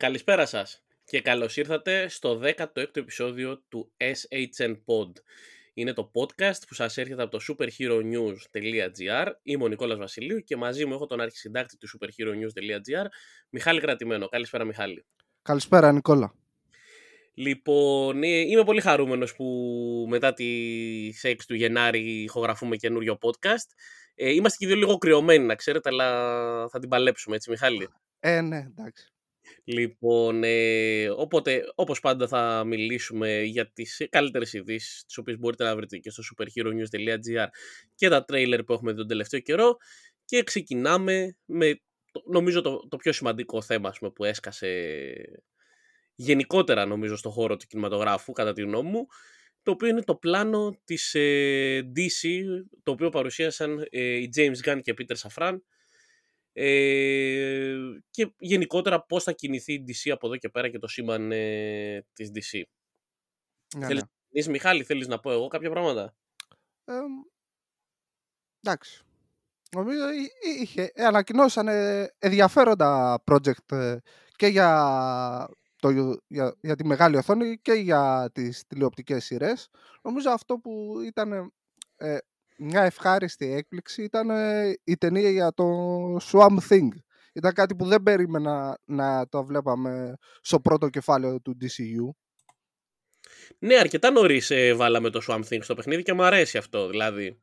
Καλησπέρα σας και καλώς ήρθατε στο 16ο επεισόδιο του SHN Pod. Είναι το podcast που σας έρχεται από το superheronews.gr. Είμαι ο Νικόλας Βασιλείου και μαζί μου έχω τον αρχισυντάκτη του superheronews.gr, Μιχάλη Κρατημένο. Καλησπέρα Μιχάλη. Καλησπέρα Νικόλα. Λοιπόν, ε, είμαι πολύ χαρούμενος που μετά τη 6 του Γενάρη ηχογραφούμε καινούριο podcast. Ε, είμαστε και δύο λίγο κρυωμένοι, να ξέρετε, αλλά θα την παλέψουμε, έτσι Μιχάλη; Ε, ναι, εντάξει. Λοιπόν, ε, οπότε, όπως πάντα θα μιλήσουμε για τις καλύτερες ειδήσεις, τις οποίες μπορείτε να βρείτε και στο superheronews.gr και τα τρέιλερ που έχουμε δει τον τελευταίο καιρό και ξεκινάμε με, νομίζω, το, το πιο σημαντικό θέμα πούμε, που έσκασε γενικότερα, νομίζω, στο χώρο του κινηματογράφου, κατά τη γνώμη μου, το οποίο είναι το πλάνο της ε, DC, το οποίο παρουσίασαν ε, οι James Gunn και Peter Safran, ε, και γενικότερα πώς θα κινηθεί η DC από εδώ και πέρα και το σύμπαν ε, της DC. Ναι, θέλεις, ναι. Μιχάλη, θέλεις να πω εγώ κάποια πράγματα; Ε, εντάξει. Νομίζω είχε, ε, ανακοινώσαν ενδιαφέροντα project ε, και για, το, για, για τη μεγάλη οθόνη και για τις τηλεοπτικές σειρές. Νομίζω αυτό που ήταν ε, μια ευχάριστη έκπληξη ήταν ε, η ταινία για το Swamp Thing. Ήταν κάτι που δεν περίμενα να το βλέπαμε στο πρώτο κεφάλαιο του DCU. Ναι, αρκετά νωρίς ε, βάλαμε το Swamp Thing στο παιχνίδι και μου αρέσει αυτό. Δηλαδή.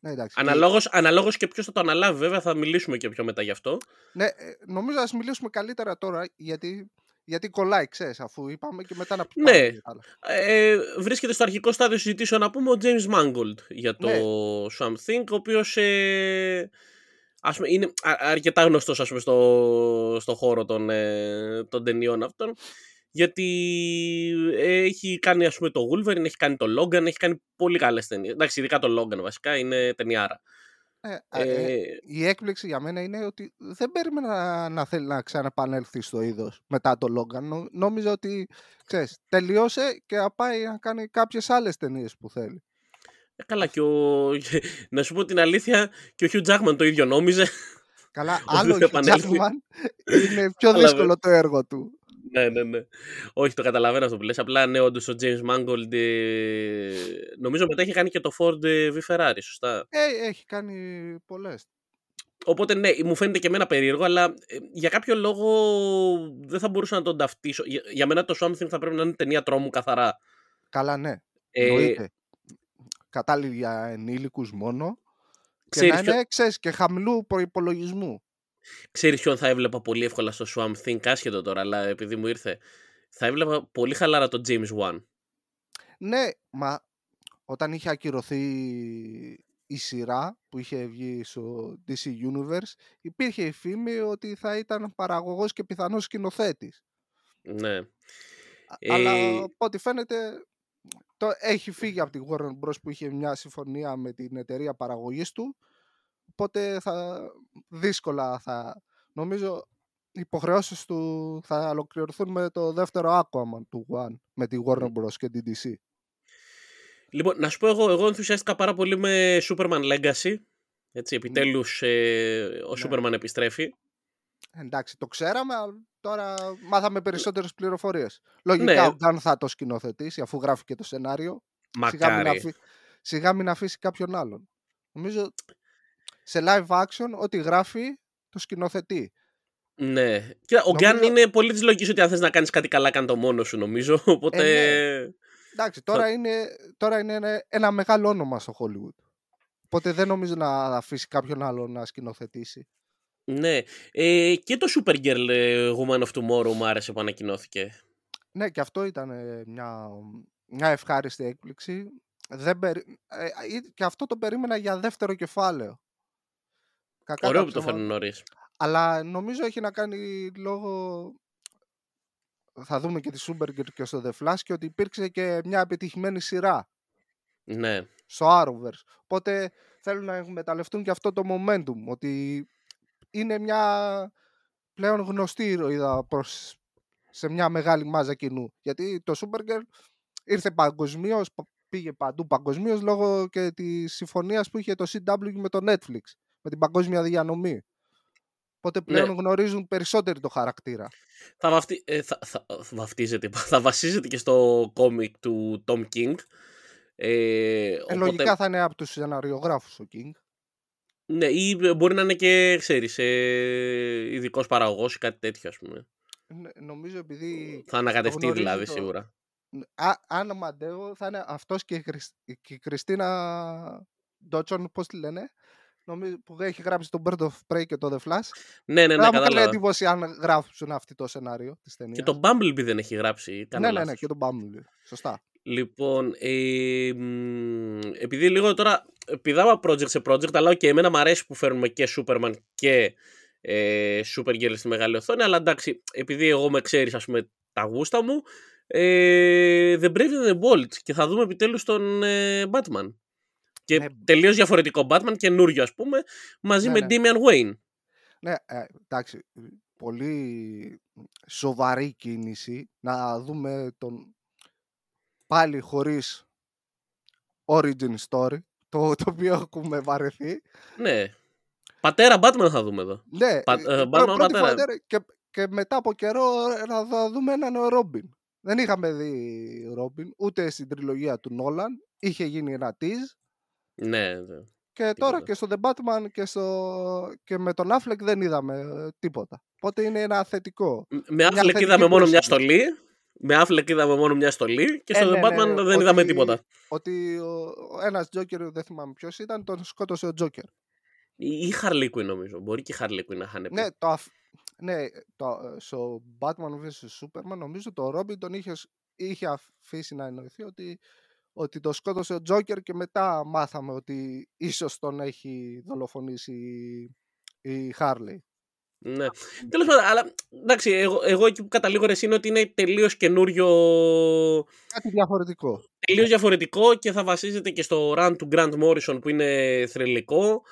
Ναι, εντάξει. Αναλόγως, αναλόγως και ποιος θα το αναλάβει βέβαια θα μιλήσουμε και πιο μετά γι' αυτό. Ναι, ε, νομίζω ας μιλήσουμε καλύτερα τώρα γιατί γιατί κολλάει, ξέρεις, αφού είπαμε και μετά να πούμε. Ναι. Ε, βρίσκεται στο αρχικό στάδιο συζητήσεων να πούμε ο James Mangold για το ναι. Something, ο οποίος ε, είναι αρκετά γνωστός στο, στο χώρο των, ε, των ταινιών αυτών. Γιατί έχει κάνει ας πούμε το Wolverine, έχει κάνει το Logan, έχει κάνει πολύ καλές ταινίες. Εντάξει, ειδικά το Logan βασικά είναι ταινιάρα. Ε, ε, ε, η έκπληξη για μένα είναι ότι δεν περίμενα να, να θέλει να ξαναπανέλθει στο είδος μετά το Logan. νόμιζα ότι ξέρεις, τελειώσε και θα πάει να κάνει κάποιες άλλες ταινίες που θέλει. Ε, καλά, και ο... να σου πω την αλήθεια, και ο Hugh Jackman το ίδιο νόμιζε. Καλά, άλλο ο Hugh Jackman είναι πιο δύσκολο το έργο του. Ναι, ναι, ναι. Όχι, το καταλαβαίνω αυτό που λες. Απλά ναι, όντως ο James Mangold ε, νομίζω μετά έχει κάνει και το Ford ε, V Ferrari, σωστά; Ε, έχει κάνει πολλές. Οπότε ναι, μου φαίνεται και εμένα περίεργο, αλλά ε, για κάποιο λόγο δεν θα μπορούσα να τον ταυτίσω. Για, για μένα το Something θα πρέπει να είναι ταινία τρόμου καθαρά. Καλά, ναι. Ε, Κατάλληλη για ενήλικους μόνο. Και να είναι, ξέρεις, και χαμηλού προπολογισμού. Ξέρεις ποιον θα έβλεπα πολύ εύκολα στο Swamp Thing, άσχετο τώρα, αλλά επειδή μου ήρθε. Θα έβλεπα πολύ χαλάρα το James Wan. Ναι, μα όταν είχε ακυρωθεί η σειρά που είχε βγει στο DC Universe, υπήρχε η φήμη ότι θα ήταν παραγωγός και πιθανός σκηνοθέτης. Ναι. Αλλά ε... από ό,τι φαίνεται το έχει φύγει από τη Warner Bros. που είχε μια συμφωνία με την εταιρεία παραγωγής του Οπότε θα, δύσκολα θα... Νομίζω οι υποχρεώσεις του θα ολοκληρωθούν με το δεύτερο Aquaman του One, με τη Warner Bros. και την DC. Λοιπόν, να σου πω εγώ, εγώ ενθουσιάστηκα πάρα πολύ με Superman Legacy. Έτσι, επιτέλους ε, ο ναι. Superman επιστρέφει. Εντάξει, το ξέραμε, αλλά τώρα μάθαμε περισσότερες πληροφορίες. Λογικά ναι. ο θα το σκηνοθετήσει, αφού γράφει και το σενάριο. Μακάρι. Σιγά μην, αφήσει κάποιον άλλον. Νομίζω σε live action ό,τι γράφει το σκηνοθετεί. Ναι. Και ο Γκάν είναι πολύ της λογικής ότι αν θες να κάνεις κάτι καλά, κάνει το μόνος σου, νομίζω. Οπότε. Ε, ναι. Εντάξει, τώρα, είναι, τώρα είναι ένα, μεγάλο όνομα στο Hollywood. Οπότε δεν νομίζω να αφήσει κάποιον άλλο να σκηνοθετήσει. Ναι. Ε, και το Supergirl ε, Woman of Tomorrow μου άρεσε που ανακοινώθηκε. Ναι, και αυτό ήταν ε, μια, μια ευχάριστη έκπληξη. Δεν περι... ε, και αυτό το περίμενα για δεύτερο κεφάλαιο. Κακά Ωραίο που το φέρνουν νωρίς. Αλλά νομίζω έχει να κάνει λόγω. Θα δούμε και τη Supergirl και στο The Flash και ότι υπήρξε και μια επιτυχημένη σειρά. Ναι. Στο Arrowverse. Οπότε θέλουν να εκμεταλλευτούν και αυτό το momentum. Ότι είναι μια πλέον γνωστή ηρωίδα προς... σε μια μεγάλη μάζα κοινού. Γιατί το Supergirl ήρθε παγκοσμίως, πήγε παντού παγκοσμίως λόγω και της συμφωνίας που είχε το CW με το Netflix με την παγκόσμια διανομή. Οπότε πλέον γνωρίζουν περισσότερο το χαρακτήρα. Θα, βαφτι... ε, θα, θα, βαφτίζεται, θα βασίζεται και στο κόμικ του Tom King. Ε, ε, οπότε... Λογικά θα είναι από τους σεναριογράφους ο King. Ναι, ή μπορεί να είναι και, ξέρεις, ε, ειδικός παραγωγός ή κάτι τέτοιο, ας πούμε. Ναι, νομίζω επειδή... Θα ανακατευτεί δηλαδή, το... σίγουρα. Α, αν μαντεύω, θα είναι αυτός και η, Χρυσ... και η Κριστίνα Ντότσον, πώς τη λένε, νομίζω, που έχει γράψει το Bird of Prey και το The Flash. Ναι, ναι, ναι, θα μου εντύπωση αν γράψουν αυτό το σενάριο της ταινίας. Και το Bumblebee δεν έχει γράψει. Ναι, ναι, ναι, και το Bumblebee. Σωστά. Λοιπόν, ε, επειδή λίγο τώρα πηδάω project σε project, αλλά και εμένα μου αρέσει που φέρνουμε και Superman και ε, Supergirl στη μεγάλη οθόνη, αλλά εντάξει, επειδή εγώ με ξέρεις ας πούμε τα γούστα μου, ε, The Brave and the Bold και θα δούμε επιτέλους τον ε, Batman. Και ναι. τελείως διαφορετικό Batman, καινούριο ας πούμε, μαζί ναι, με ναι. Damian Wayne. Ναι, ε, εντάξει, πολύ σοβαρή κίνηση να δούμε τον πάλι χωρίς origin story, το, το οποίο έχουμε βαρεθεί. Ναι. Πατέρα Batman θα δούμε εδώ. Ναι, Πα, ε, Batman πατέρα. και, και μετά από καιρό θα δούμε έναν Robin. Δεν είχαμε δει Robin ούτε στην τριλογία του Νόλαν. Είχε γίνει ένα tease. Ναι, ναι. Και τώρα και στο The Batman και, στο... και με τον Affleck δεν είδαμε τίποτα. Οπότε είναι ένα θετικό. Με Affleck είδαμε μόνο μια στολή. Με Affleck είδαμε μόνο μια στολή και στο ε, The Batman ναι, ναι, δεν ότι, είδαμε τίποτα. Ότι ο, ο ένας Joker, δεν θυμάμαι ποιος ήταν, τον σκότωσε ο Joker. Ή Harley Quinn νομίζω. Μπορεί και η Harley Quinn να είχαν Ναι, το, ναι το, στο Batman vs Superman νομίζω το Robin τον είχες, είχε αφήσει να εννοηθεί ότι, ότι το σκότωσε ο Joker και μετά μάθαμε ότι ίσως τον έχει δολοφονήσει η, η Harley. Ναι. Τέλος πάντων, αλλά εντάξει, εγώ, εγώ εκεί που καταλήγω ρε είναι ότι είναι τελείως καινούριο. Κάτι διαφορετικό. Τελείως διαφορετικό και θα βασίζεται και στο run του Grant Morrison που είναι θρελικό.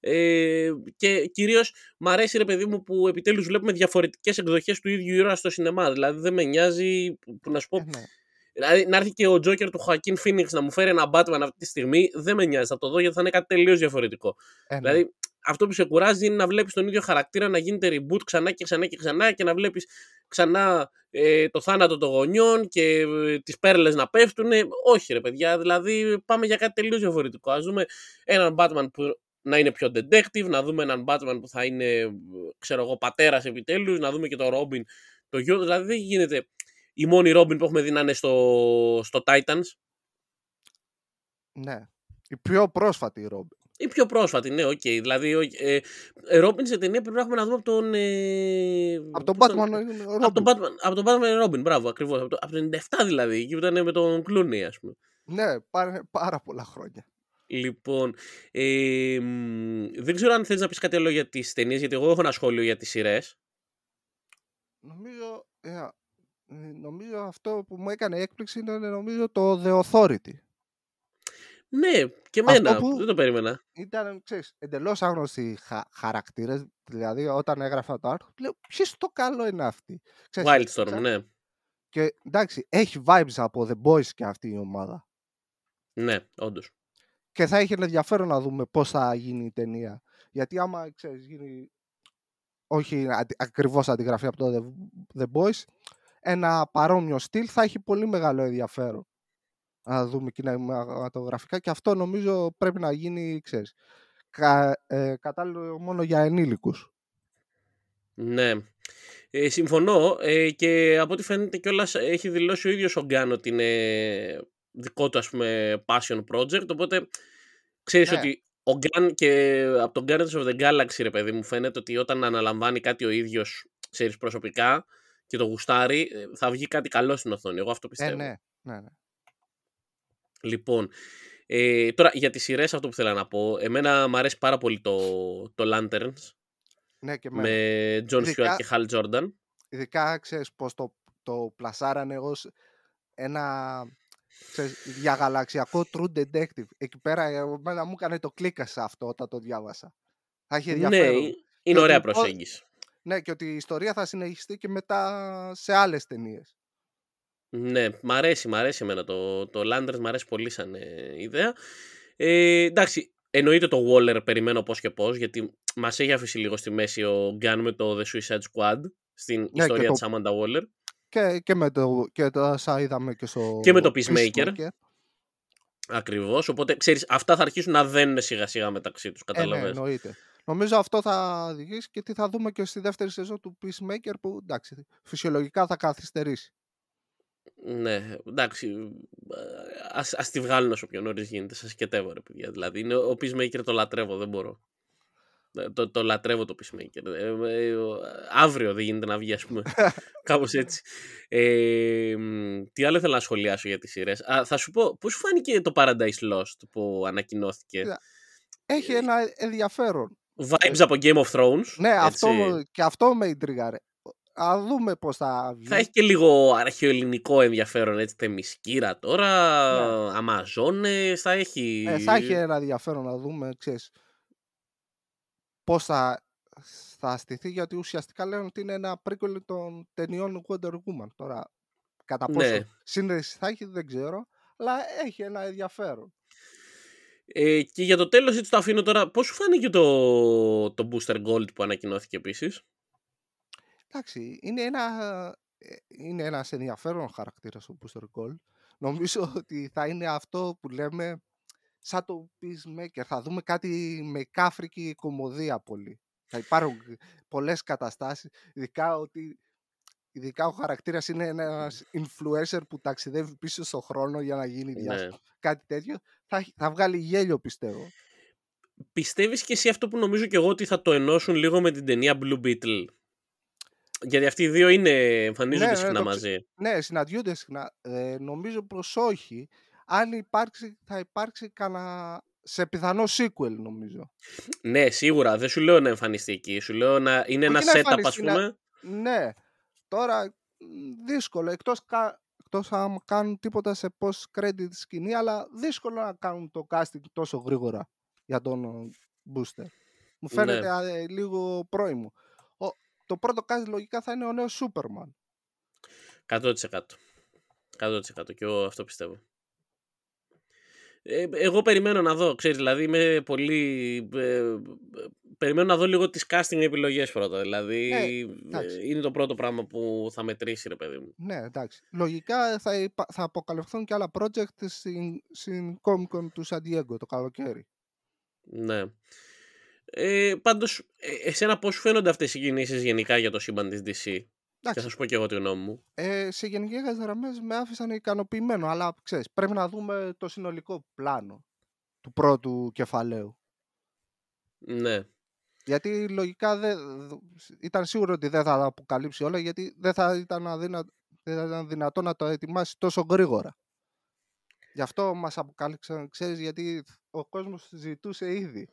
Ε, και κυρίως μ' αρέσει ρε παιδί μου που επιτέλους βλέπουμε διαφορετικές εκδοχές του ίδιου ήρωα στο σινεμά. Δηλαδή δεν με νοιάζει που να σου πω. Ε, ναι. Δηλαδή να έρθει και ο Τζόκερ του Χακίν Φίνιξ να μου φέρει ένα Batman αυτή τη στιγμή, δεν με νοιάζει. Θα το δω γιατί θα είναι κάτι τελείως διαφορετικό. Ε, ναι. Δηλαδή αυτό που σε κουράζει είναι να βλέπεις τον ίδιο χαρακτήρα να γίνεται reboot ξανά και ξανά και ξανά και να βλέπεις ξανά ε, το θάνατο των γονιών και ε, τις πέρλες να πέφτουν. Όχι, ρε παιδιά, δηλαδή πάμε για κάτι τελείως διαφορετικό. Α δούμε έναν Batman που να είναι πιο detective, να δούμε έναν Batman που θα είναι, ξέρω εγώ, πατέρας επιτέλους, να δούμε και τον Robin το γιο. Δηλαδή δεν γίνεται η μόνη Robin που έχουμε δει να είναι στο, στο Titans. Ναι. Η πιο πρόσφατη Robin. Η πιο πρόσφατη, ναι, OK. Okay. Δηλαδή, ε, ε, Robin σε ταινία πρέπει να έχουμε να δούμε από τον. Ε, από τον Batman Robin. Από τον Batman, από τον Batman Robin, μπράβο, ακριβώς. Από, το, από το 97 δηλαδή, εκεί που ήταν με τον Clooney, ας πούμε. Ναι, πάρα, πάρα πολλά χρόνια. Λοιπόν, ε, δεν ξέρω αν θες να πεις κάτι άλλο για τις ταινίες, γιατί εγώ έχω ένα σχόλιο για τις σειρές. Νομίζω, yeah, νομίζω αυτό που μου έκανε έκπληξη είναι νομίζω το The Authority. Ναι, και εμένα, δεν το περίμενα. Ήταν, ξέρεις, εντελώς άγνωστοι χα, χαρακτήρες, δηλαδή όταν έγραφα το άρθρο, λέω ποιος το καλό είναι αυτή. Ξέρεις, Wildstorm, ξέρεις, ναι. Και εντάξει, έχει vibes από The Boys και αυτή η ομάδα. Ναι, όντως. Και θα έχει ενδιαφέρον να δούμε πώς θα γίνει η ταινία. Γιατί άμα, ξέρεις, γίνει όχι ακριβώς αντιγραφή από το The, The Boys, ένα παρόμοιο στυλ θα έχει πολύ μεγάλο ενδιαφέρον να δούμε κινηματογραφικά και αυτό νομίζω πρέπει να γίνει, ξέρεις, κα, ε, κατάλληλο μόνο για ενήλικους. Ναι. Ε, συμφωνώ ε, και από ό,τι φαίνεται κιόλας έχει δηλώσει ο ίδιος ο Γκάν ότι είναι δικό του ας πούμε passion project οπότε ξέρεις Ναι. ότι ο Γκάν και από τον Guardians of the Galaxy ρε παιδί μου φαίνεται ότι όταν αναλαμβάνει κάτι ο ίδιος ξέρεις προσωπικά και το γουστάρει ε, θα βγει κάτι καλό στην οθόνη εγώ αυτό Ε, πιστεύω ναι, ναι, ναι. Λοιπόν, ε, τώρα για τις σειρές αυτό που θέλω να πω. Εμένα μου αρέσει πάρα πολύ το, το Lanterns Ναι, και εμένα. με John Ειδικά- Stewart και Hal Jordan. Ειδικά, ξέρεις, πώς το, το πλασάρανε ως ένα ξέρεις, διαγαλαξιακό true detective. Εκεί πέρα, εμένα μου έκανε το κλίκα σε αυτό όταν το διάβασα. Θα έχει Ναι, ενδιαφέρον. είναι Και ωραία ότι- προσέγγιση. Ναι, και ότι η ιστορία θα συνεχιστεί και μετά σε άλλες ταινίες. Ναι, μ' αρέσει, μ' αρέσει εμένα το, το Lanterns, μ' αρέσει πολύ σαν ε, ιδέα. Ε, εντάξει, εννοείται το Waller περιμένω πώς και πώς, γιατί μας έχει αφήσει λίγο στη μέση ο Γκάν με το The Suicide Squad στην Ναι, ιστορία και της Amanda Waller. Και, και με το, και το όσα είδαμε και στο Και με το Peacemaker. Ακριβώς, οπότε ξέρεις, αυτά θα αρχίσουν να δένουν σιγά σιγά μεταξύ τους, Ε, ναι, καταλαβαίνεις. εννοείται. Νομίζω αυτό θα οδηγήσει και τι θα δούμε και στη δεύτερη σεζόν του Peacemaker που εντάξει, φυσιολογικά θα καθυστερήσει. Ναι, εντάξει. Ας, ας τη βγάλουν όσο πιο νωρίς γίνεται. Σας σκετεύω ρε παιδιά. Δηλαδή, είναι, ο Peacemaker το λατρεύω, δεν μπορώ. Ε, Το, το λατρεύω το Peacemaker. Ε, ε, ο- αύριο δεν γίνεται να βγει, ας πούμε. Κάπως έτσι. Ε, μ, τι άλλο ήθελα να σχολιάσω για τις σειρές. Α, θα σου πω, πώς σου φάνηκε το Paradise Lost που ανακοινώθηκε; Κοίτα, Έχει ένα ενδιαφέρον. Vibes από Game of Thrones. Ναι, αυτό, έτσι. και αυτό με ιντριγάρε. Α δούμε πώς θα βγει. Θα έχει και λίγο αρχαιοελληνικό ενδιαφέρον, έτσι, θεμισκύρα τώρα, Ναι. Αμαζόνες, θα έχει... Ε, θα έχει ένα ενδιαφέρον να δούμε, ξέρεις, πώς θα, θα στηθεί, γιατί ουσιαστικά λένε ότι είναι ένα prequel των ταινιών Wonder Woman. Τώρα, κατά πόσο Ναι. σύνδεση θα έχει δεν ξέρω, αλλά έχει ένα ενδιαφέρον. Ε, και για το τέλος έτσι το αφήνω τώρα. Πώς σου φάνηκε το, το Booster Gold που ανακοινώθηκε επίσης; Εντάξει, είναι, ένα, ε, είναι ένας ενδιαφέρον χαρακτήρας ο Booster Gold. Νομίζω ότι θα είναι αυτό που λέμε σαν το Peacemaker. Θα δούμε κάτι με κάφρικη κομμωδία πολύ. Θα υπάρχουν πολλές καταστάσεις, ειδικά ότι ειδικά ο χαρακτήρας είναι ένας influencer που ταξιδεύει πίσω στον χρόνο για να γίνει Ναι. διάσημο. Κάτι τέτοιο. Θα, έχει- θα βγάλει γέλιο πιστεύω. Πιστεύεις και εσύ αυτό που νομίζω και εγώ ότι θα το ενώσουν λίγο με την ταινία Blue Beetle; Γιατί αυτοί οι δύο είναι, εμφανίζονται Ναι, ναι, συχνά το ξε- μαζί. Ναι, συναντιούνται συχνά. Ε, νομίζω προς όχι. Αν υπάρξει, θα υπάρξει κανένα... σε πιθανό sequel νομίζω. Ναι, σίγουρα. Δεν σου λέω να εμφανιστεί εκεί. Σου λέω να είναι ένα Όχι να setup, ας εμφανιστεί, να- πούμε. Ναι. Τώρα μ, δύσκολο. Εκτός, κα... εκτός αν κάνουν τίποτα σε post credit σκηνή, αλλά δύσκολο να κάνουν το casting τόσο γρήγορα για τον ε, Booster. Μου φαίνεται Ναι. α, ε, λίγο πρόημο. Ο, το πρώτο cast λογικά θα είναι ο νέος Superman. 100%. 100% και εγώ αυτό πιστεύω. Ε, εγώ περιμένω να δω, ξέρεις, δηλαδή είμαι πολύ... ε, περιμένω να δω λίγο τις casting επιλογές πρώτα, δηλαδή Ε, εντάξει. ε, είναι το πρώτο πράγμα που θα μετρήσει ρε παιδί μου. Ναι, εντάξει. Λογικά θα, υπα... θα αποκαλυφθούν και άλλα project στην, στην Comic Con του San Diego το καλοκαίρι. Ναι. Ε, πάντως, ε, εσένα πώς σου φαίνονται αυτές οι κινήσεις γενικά για το σύμπαν της DC και Εντάξει, θα σου πω και εγώ τη γνώμη μου. ε, σε γενικές γραμμές με άφησαν ικανοποιημένο, αλλά ξέρεις, πρέπει να δούμε το συνολικό πλάνο του πρώτου κεφαλαίου. Ναι. Γιατί λογικά δεν, ήταν σίγουρο ότι δεν θα τα αποκαλύψει όλα, γιατί δεν θα ήταν, αδύνα, δεν θα ήταν δυνατό να το ετοιμάσει τόσο γρήγορα. Γι' αυτό μας αποκάλυψαν, ξέρεις, γιατί ο κόσμος ζητούσε ήδη.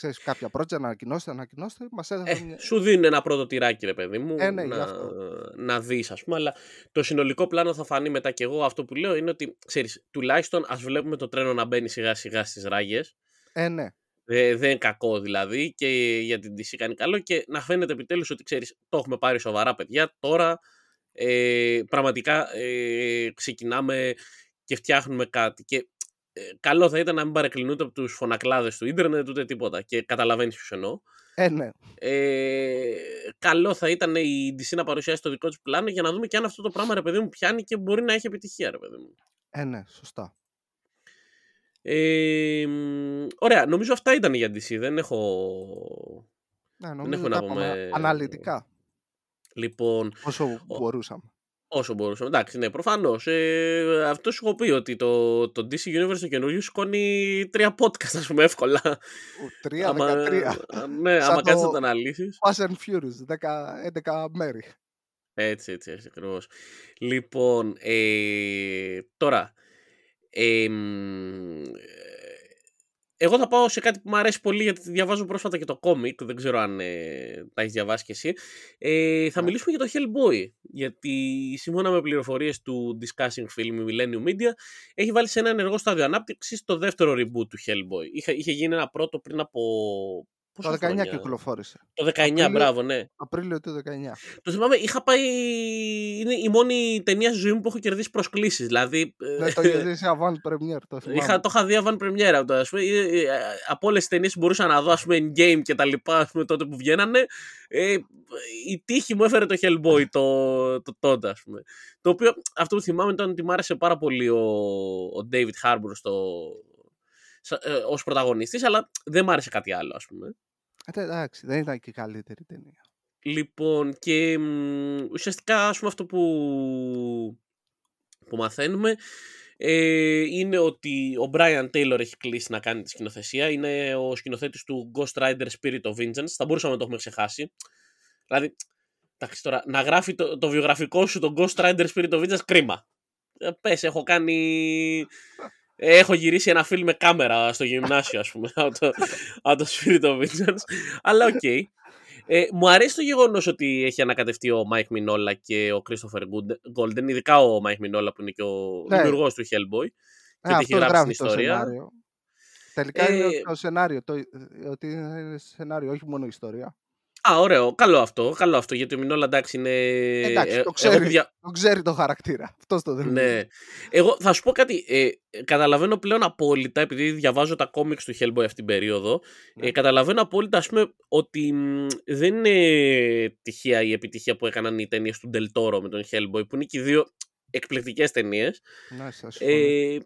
Ξέρεις, κάποια project ανακοινώστε, ανακοινώστε, μας έδωσαν Ε, μια- σου δίνουν ένα πρώτο τυράκι, ρε παιδί μου, Ε, ναι, γι' να, αυτό. να δεις, ας πούμε, αλλά το συνολικό πλάνο θα φανεί μετά και εγώ αυτό που λέω είναι ότι, ξέρεις, τουλάχιστον ας βλέπουμε το τρένο να μπαίνει σιγά σιγά στις ράγες, Ε, ναι. ε, δεν είναι κακό δηλαδή και για την DC κάνει καλό και να φαίνεται επιτέλους ότι, ξέρεις, το έχουμε πάρει σοβαρά παιδιά, τώρα ε, πραγματικά ε, ξεκινάμε και φτιάχνουμε κάτι και ε, καλό θα ήταν να μην παρεκκλινούνται από τους φωνακλάδες του ίντερνετ ούτε τίποτα και καταλαβαίνεις ποιος εννοώ. Ε, ναι. Ε, καλό θα ήταν η DC να παρουσιάσει το δικό της πλάνο για να δούμε και αν αυτό το πράγμα ρε παιδί μου πιάνει και μπορεί να έχει επιτυχία ρε παιδί μου. Ε, ναι, σωστά. Ε, μ, ωραία, νομίζω αυτά ήταν για DC. Δεν έχω. Ναι, νομίζω έχω να τα είπαμε πούμε- αναλυτικά Λοιπόν, όσο Ο- μπορούσαμε. Όσο μπορούσαμε. Εντάξει, ναι, προφανώς. Ε, αυτό σου έχω πει ότι το, το DC Universe το καινούριο σηκώνει τρία podcast, ας πούμε, εύκολα. Ο, Τρία, δεκατρία. ναι, Σαν άμα κάτσει να το- τα αναλύσεις. Fast and Furious, 10, 11 μέρη. Έτσι, έτσι, έτσι, ακριβώς. Λοιπόν, ε, τώρα. ε, μ, ε, εγώ θα πάω σε κάτι που μου αρέσει πολύ γιατί διαβάζω πρόσφατα και το κόμικ. Δεν ξέρω αν ε, τα έχεις διαβάσει κι εσύ. Ε, θα Ναι. μιλήσουμε για το Hellboy. Γιατί σύμφωνα με πληροφορίες του Discussing Film Millennium Media έχει βάλει σε ένα ενεργό στάδιο ανάπτυξης το δεύτερο reboot του Hellboy. Είχε, είχε γίνει ένα πρώτο πριν από. Το 19 χρόνια. κυκλοφόρησε. Το 19, Απρίλιο, μπράβο, ναι. Απρίλιο του 19. Το θυμάμαι, είχα πάει. Είναι η μόνη ταινία στη ζωή μου που έχω κερδίσει προσκλήσεις. Δηλαδή. Ναι, το είχες δει σε Avant Premiere. Το, είχα, το είχα δει Avant Premiere. Από, το, πούμε, ε, ε, από όλες τις ταινίες που μπορούσα να δω, ας πούμε, in game και τα λοιπά, ας πούμε, τότε που βγαίνανε. Ε, η τύχη μου έφερε το Hellboy το, το τότε, ας πούμε. Το οποίο αυτό που θυμάμαι ήταν ότι μου άρεσε πάρα πολύ ο, ο David Harbour στο, ε, ως πρωταγωνιστής, αλλά δεν μ' άρεσε κάτι άλλο, ας πούμε. Ε, εντάξει, δεν ήταν και καλύτερη ταινία. Λοιπόν, και ουσιαστικά, ας πούμε, αυτό που, που μαθαίνουμε ε, είναι ότι ο Brian Taylor έχει κλείσει να κάνει τη σκηνοθεσία. Είναι ο σκηνοθέτης του Ghost Rider Spirit of Vengeance. Θα μπορούσαμε να το έχουμε ξεχάσει. Δηλαδή, εντάξει, τώρα, να γράφει το, το βιογραφικό σου το Ghost Rider Spirit of Vengeance, κρίμα. Ε, πες, έχω κάνει έχω γυρίσει ένα φιλμ με κάμερα στο γυμνάσιο, ας πούμε, από το, από το Spirit of Vengeance. Αλλά OK. Okay. Ε, μου αρέσει το γεγονός ότι έχει ανακατευτεί ο Mike Mignola και ο Christopher Golden, ειδικά ο Mike Mignola που είναι και ο ναι. δημιουργός του Hellboy. Και ότι έχει γράψει την ιστορία. Σενάριο. Τελικά ε, είναι το σενάριο, το, ότι είναι σενάριο, όχι μόνο ιστορία. Α, ωραίο. Καλό αυτό. Καλό αυτό γιατί ο Mignola εντάξει είναι. Εντάξει, ε, το ξέρει, δια... το ξέρει το χαρακτήρα. Αυτό το δεν Ναι. Εγώ θα σου πω κάτι. Ε, καταλαβαίνω πλέον απόλυτα, επειδή διαβάζω τα κόμιξ του Hellboy αυτή την περίοδο, ναι. ε, καταλαβαίνω απόλυτα ας πούμε, ότι μ, δεν είναι τυχαία η επιτυχία που έκαναν οι ταινίες του Ντελτόρο με τον Hellboy, που είναι και οι δύο εκπληκτικές ταινίες. Ναι, ε,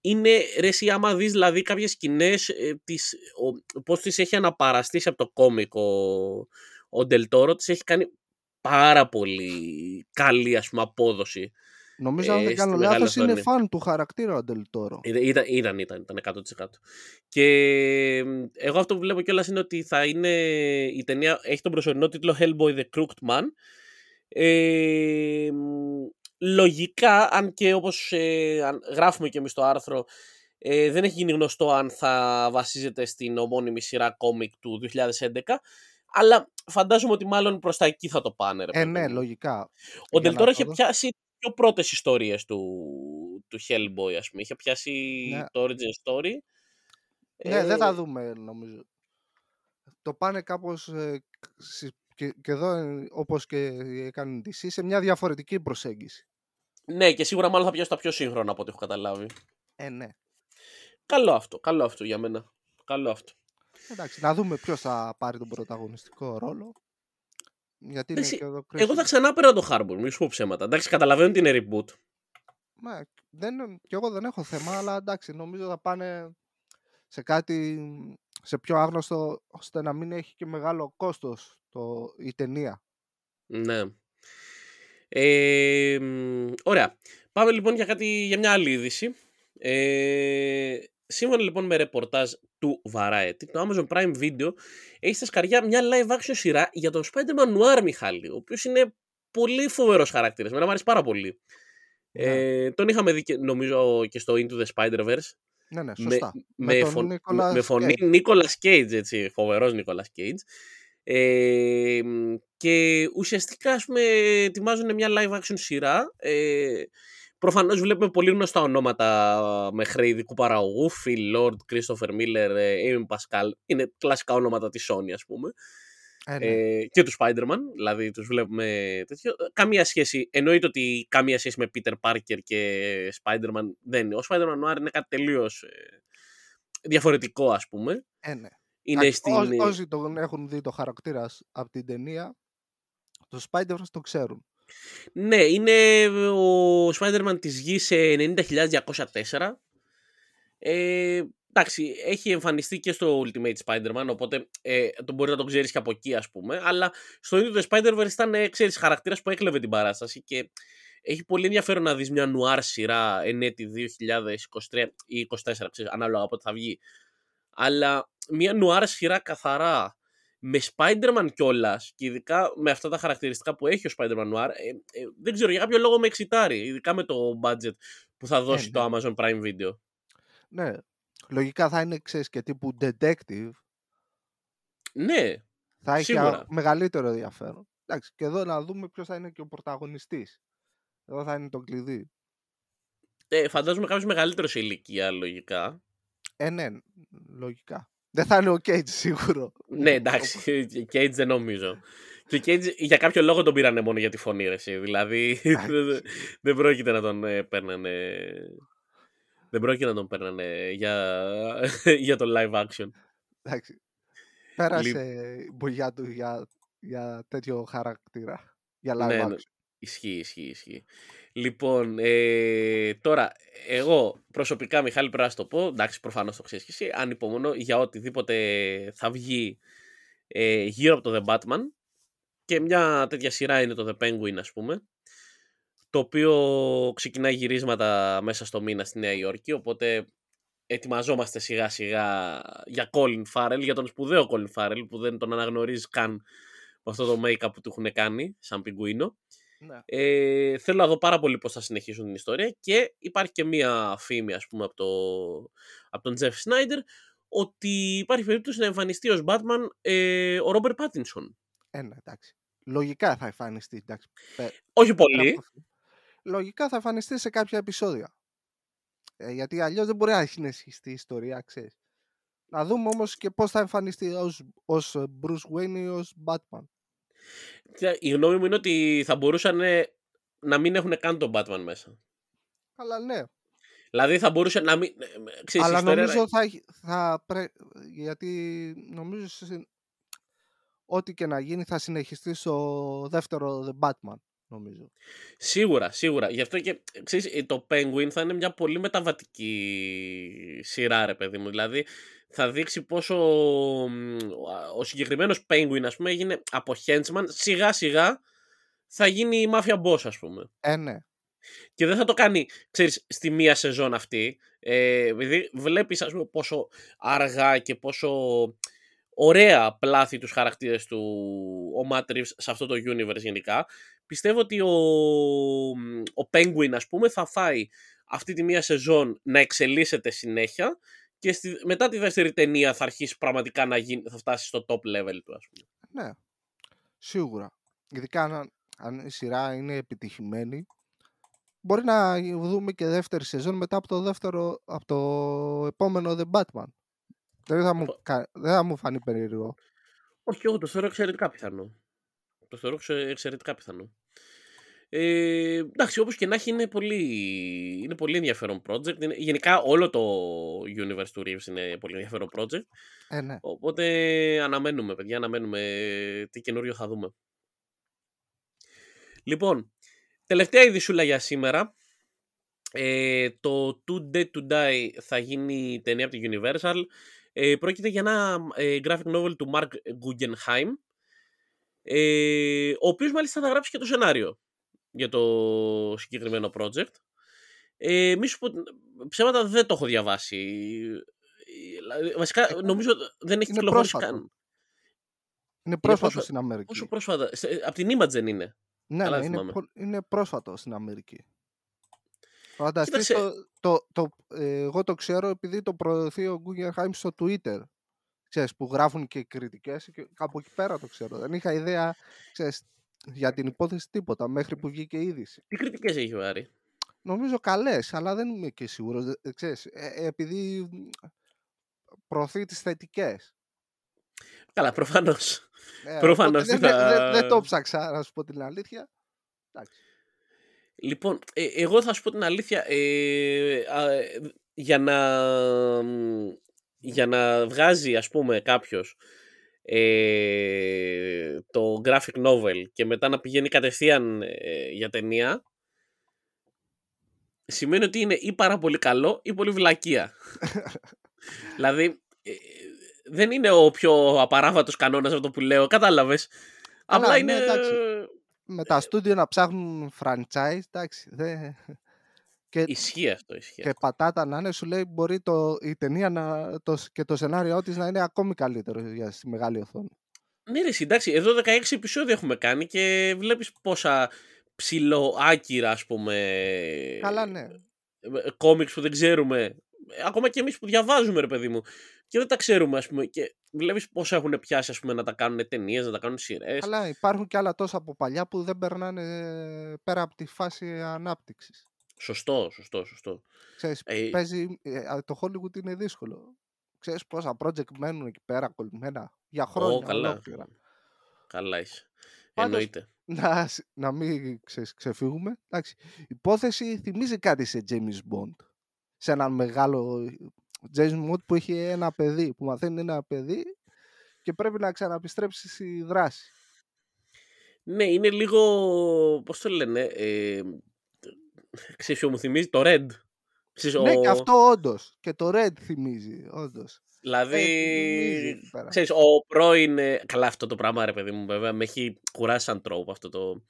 είναι ρε εσύ άμα δεις δηλαδή κάποιες σκηνές ε, τις, πώς τις έχει αναπαραστήσει από το κόμικ ο, ο Ντελτόρο τις έχει κάνει πάρα πολύ καλή ας πούμε απόδοση Νομίζω αν δεν ε, κάνω λάθος είναι φαν του χαρακτήρα ο Ντελτόρο ήταν, ήταν, ήταν, ήταν 100% και εγώ αυτό που βλέπω κιόλας είναι ότι θα είναι η ταινία έχει τον προσωρινό τίτλο Hellboy the Crooked Man. Ε, λογικά, αν και όπως ε, γράφουμε και εμείς στο άρθρο, ε, δεν έχει γίνει γνωστό αν θα βασίζεται στην ομώνυμη σειρά κόμικ του 2011, αλλά φαντάζομαι ότι μάλλον προς τα εκεί θα το πάνε. ε, ναι, λογικά. Ο Ντελτόρο είχε πιάσει πιο πρώτες ιστορίες του, του Hellboy, ας πούμε. Είχε πιάσει ναι. το origin story. Ναι, ε... δεν θα δούμε, νομίζω. Το πάνε κάπως ε, και, και εδώ, ε, όπως και έκανε η DC, σε μια διαφορετική προσέγγιση. Ναι, και σίγουρα μάλλον θα πιάσει τα πιο σύγχρονα από ό,τι έχω καταλάβει. Ε, ναι. Καλό αυτό, καλό αυτό για μένα. Καλό αυτό. Εντάξει, να δούμε ποιος θα πάρει τον πρωταγωνιστικό ρόλο. Γιατί είναι και εδώ Εγώ θα ξανά πέρα το Harbour, μη σου πω ψέματα. Εντάξει, καταλαβαίνω ότι είναι reboot. Μα, δεν, και εγώ δεν έχω θέμα, αλλά εντάξει, νομίζω θα πάνε σε κάτι σε πιο άγνωστο, ώστε να μην έχει και μεγάλο κόστος το, η ταινία. Ναι. Ε, ωραία. Πάμε λοιπόν για, κάτι, για μια άλλη είδηση. Ε, σύμφωνα λοιπόν με ρεπορτάζ του Variety, το Amazon Prime Video έχει στα σκαριά μια live action σειρά για τον Spider-Man Noir Μιχάλη, ο οποίος είναι πολύ φοβερός χαρακτήρας. Μένα μου αρέσει πάρα πολύ. Ναι. Ε, τον είχαμε δει νομίζω και στο Into the Spider-Verse. Ναι, ναι, σωστά. Με, με, φων, με, με φωνή Nicolas Cage, έτσι, φοβερός Nicolas Cage. Ε, και ουσιαστικά ας πούμε ετοιμάζουν μια live action σειρά ε, Προφανώς βλέπουμε πολύ γνωστά ονόματα με χρέη ειδικού παραγωγού Phil Lord, Christopher Miller, Amy Pascal Είναι κλασικά ονόματα της Sony ας πούμε ε, ναι. ε, και του Spider-Man, δηλαδή τους βλέπουμε τέτοιο. Καμία σχέση, εννοείται ότι καμία σχέση με Peter Parker και Spider-Man δεν είναι. Ο Spider-Man Noir είναι κάτι τελείως ε, διαφορετικό ας πούμε. Ε, ναι. Είναι στην... Ό, όσοι τον έχουν δει το χαρακτήρας από την ταινία, το Spider-Man το ξέρουν. Ναι, είναι ο Spider-Man της γης σε 90.204. Ε, εντάξει, έχει εμφανιστεί και στο Ultimate Spider-Man, οπότε ε, το μπορεί να το ξέρεις και από εκεί ας πούμε, αλλά στο ίδιο το Spider-Verse ήταν, ε, ξέρεις, χαρακτήρας που έκλεβε την παράσταση και έχει πολύ ενδιαφέρον να δεις μια νουάρ σειρά ενέτη 2023 ή 2024, ξέρεις, ανάλογα από ό,τι θα βγει. Αλλά μια νουάρ σειρά καθαρά με Spider-Man κιόλας και ειδικά με αυτά τα χαρακτηριστικά που έχει ο Spider-Man Noir, ε, ε, δεν ξέρω για κάποιο λόγο με εξητάρει, ειδικά με το budget που θα δώσει ε, το ναι. Amazon Prime Video. Ναι, λογικά θα είναι, ξέρεις, και τύπου detective. Ναι, Θα έχει σίγουρα. μεγαλύτερο ενδιαφέρον. Εντάξει, και εδώ να δούμε ποιος θα είναι και ο πρωταγωνιστής. Εδώ θα είναι το κλειδί. Ε, φαντάζομαι κάποιος μεγαλύτερος σε ηλικία, λογικά. Ε, ναι, λογικά. Δεν θα είναι ο Cage σίγουρο. ναι, εντάξει, Cage δεν νομίζω. Και ο Cage για κάποιο λόγο τον πήρανε μόνο για τη φωνή, ρε, εσύ. Δηλαδή δεν πρόκειται να τον ε, παίρνανε. Δεν πρόκειται να τον παίρνανε για, για το live action. Εντάξει. Πέρασε η μπογιά του για, για τέτοιο χαρακτήρα. Για live ναι, ναι. action. Ισχύει, ισχύει, ισχύει. Λοιπόν, ε, τώρα, εγώ προσωπικά, Μιχάλη, πρέπει να το πω. Εντάξει, προφανώς το ξέρεις και εσύ. Ανυπομονώ για οτιδήποτε θα βγει ε, γύρω από το The Batman. Και μια τέτοια σειρά είναι το The Penguin, ας πούμε. Το οποίο ξεκινάει γυρίσματα μέσα στο μήνα στη Νέα Υόρκη. Οπότε ετοιμαζόμαστε σιγά σιγά για Colin Farrell, για τον σπουδαίο Colin Farrell που δεν τον αναγνωρίζει καν με αυτό το make-up που του έχουν κάνει σαν πιγκουίνο. Ναι. Ε, θέλω να δω πάρα πολύ πώς θα συνεχίσουν την ιστορία και υπάρχει και μία φήμη ας πούμε από, το, από τον Jeff Snyder ότι υπάρχει περίπτωση να εμφανιστεί ως Batman ε, ο Robert Pattinson. Ε, ναι, εντάξει. Λογικά θα εμφανιστεί. Εντάξει. Όχι πολύ. Λογικά θα εμφανιστεί σε κάποια επεισόδια. Ε, γιατί αλλιώς δεν μπορεί να συνεχιστεί η ιστορία, ξέρεις. Να δούμε όμως και πώς θα εμφανιστεί ως, ως Bruce Wayne ή ως Batman. Η γνώμη μου είναι ότι θα μπορούσαν να μην έχουν καν τον Batman μέσα. Αλλά ναι. Δηλαδή θα μπορούσε να μην. Ε, ξέρεις, Αλλά νομίζω θα, θα πρέ... Γιατί νομίζω ό,τι και να γίνει θα συνεχιστεί στο δεύτερο The Batman. Νομίζω. Σίγουρα, σίγουρα. Γι' αυτό και ξέρεις, το Penguin θα είναι μια πολύ μεταβατική σειρά, ρε παιδί μου. Δηλαδή θα δείξει πόσο ο συγκεκριμένος Penguin, ας πούμε, έγινε από henchman, σιγά σιγά θα γίνει η Mafia Boss, ας πούμε. Ε, ναι. Και δεν θα το κάνει, ξέρεις, στη μία σεζόν αυτή, ε, επειδή βλέπεις, ας πούμε, πόσο αργά και πόσο ωραία πλάθει τους χαρακτήρες του ο Matt Reeves σε αυτό το universe γενικά. Πιστεύω ότι ο, ο Penguin, ας πούμε, θα φάει αυτή τη μία σεζόν να εξελίσσεται συνέχεια και στη, μετά τη δεύτερη ταινία θα αρχίσει πραγματικά να γίνει, θα φτάσει στο top level του, ας πούμε. Ναι, σίγουρα. Ειδικά αν, αν η σειρά είναι επιτυχημένη, μπορεί να δούμε και δεύτερη σεζόν μετά από το δεύτερο, από το επόμενο The Batman. Δεν θα μου, δεν θα μου φανεί περίεργο. Όχι, εγώ το θεωρώ εξαιρετικά πιθανό. Το θεωρώ εξαιρετικά πιθανό. Ε, εντάξει, όπως και να έχει είναι πολύ, είναι πολύ ενδιαφέρον project. Είναι, γενικά όλο το universe του Reeves είναι πολύ ενδιαφέρον project. Ε, ναι. Οπότε αναμένουμε, παιδιά, αναμένουμε τι καινούριο θα δούμε. Λοιπόν, τελευταία ειδησούλα για σήμερα. Ε, το Too Dead to Die θα γίνει ταινία από τη Universal. Ε, πρόκειται για ένα ε, graphic novel του Mark Guggenheim, ε, ο οποίος μάλιστα θα γράψει και το σενάριο για το συγκεκριμένο project. Ε, μη σου πω, ψέματα δεν το έχω διαβάσει. Ε, βασικά ε, νομίζω δεν έχει κυκλοφορήσει καν. Είναι πρόσφατο στην Αμερική. Πόσο πρόσφατα; Από την Imagen είναι. Ναι, ναι είναι, είναι πρόσφατο στην Αμερική. Φανταστείς, το, το, το, ε, εγώ το ξέρω επειδή το προωθεί ο Guggenheim στο Twitter. Ξέρεις, που γράφουν και κριτικές και κάπου εκεί πέρα το ξέρω. Δεν είχα ιδέα ξέρεις, για την υπόθεση τίποτα μέχρι που βγήκε η είδηση. Τι κριτικές έχει ο Άρη; Νομίζω καλές, αλλά δεν είμαι και σίγουρος. Ε, ξέρεις, ε, επειδή προωθεί τις θετικές. Καλά, προφανώς. Ε, προφανώς. Δεν, θα... δεν, το ψάξα, να σου πω την αλήθεια. Εντάξει. Λοιπόν, ε, εγώ θα σου πω την αλήθεια, ε, για, να, για να βγάζει ας πούμε κάποιος ε, το graphic novel και μετά να πηγαίνει κατευθείαν ε, για ταινία σημαίνει ότι είναι ή πάρα πολύ καλό ή πολύ βλακεία. δηλαδή δεν είναι ο πιο απαράβατος κανόνας αυτό που λέω, κατάλαβες. Απλά είναι... Ναι, με τα στούντιο να ψάχνουν franchise, εντάξει. Δε... Και, ισχύει αυτό, ισχύει. Και πατάτα να είναι, σου λέει μπορεί το, η ταινία να, το, και το σενάριό της να είναι ακόμη καλύτερο για στη μεγάλη οθόνη. Ναι, ρε, εντάξει, εδώ 16 επεισόδια έχουμε κάνει και βλέπεις πόσα ψηλοάκυρα, ας πούμε. Καλά, ναι. Κόμιξ που δεν ξέρουμε. Ακόμα και εμείς που διαβάζουμε, ρε παιδί μου και δεν τα ξέρουμε, ας πούμε. Και βλέπεις πώ έχουν πιάσει ας πούμε, να τα κάνουν ταινίες, να τα κάνουν σειρές. Αλλά υπάρχουν και άλλα τόσα από παλιά που δεν περνάνε πέρα από τη φάση ανάπτυξης. Σωστό, σωστό, σωστό. Ξέρεις, ε... παίζει, ε, το Hollywood είναι δύσκολο. Ξέρεις πόσα project μένουν εκεί πέρα κολλημένα για χρόνια Ω, καλά. ολόκληρα. Καλά είσαι. Πάντως, Εννοείται. να, σ- να μην ξε- ξεφύγουμε. Εντάξει, η υπόθεση θυμίζει κάτι σε James Bond. Σε έναν μεγάλο James Bond που έχει ένα παιδί, που μαθαίνει ένα παιδί και πρέπει να ξαναπιστρέψει στη δράση. Ναι, είναι λίγο. Πώς το λένε. Ε, ξέρεις ποιο μου θυμίζει, το Red. Ξέρεις, Ναι, ο- και αυτό όντως. Και το Red θυμίζει, όντως. Δηλαδή. θυμίζει εκεί πέρα. ξέρεις, ο πρώην. ε, Καλά, αυτό το πράγμα, ρε παιδί μου, βέβαια, με έχει κουράσει σαν τρόπο αυτό το.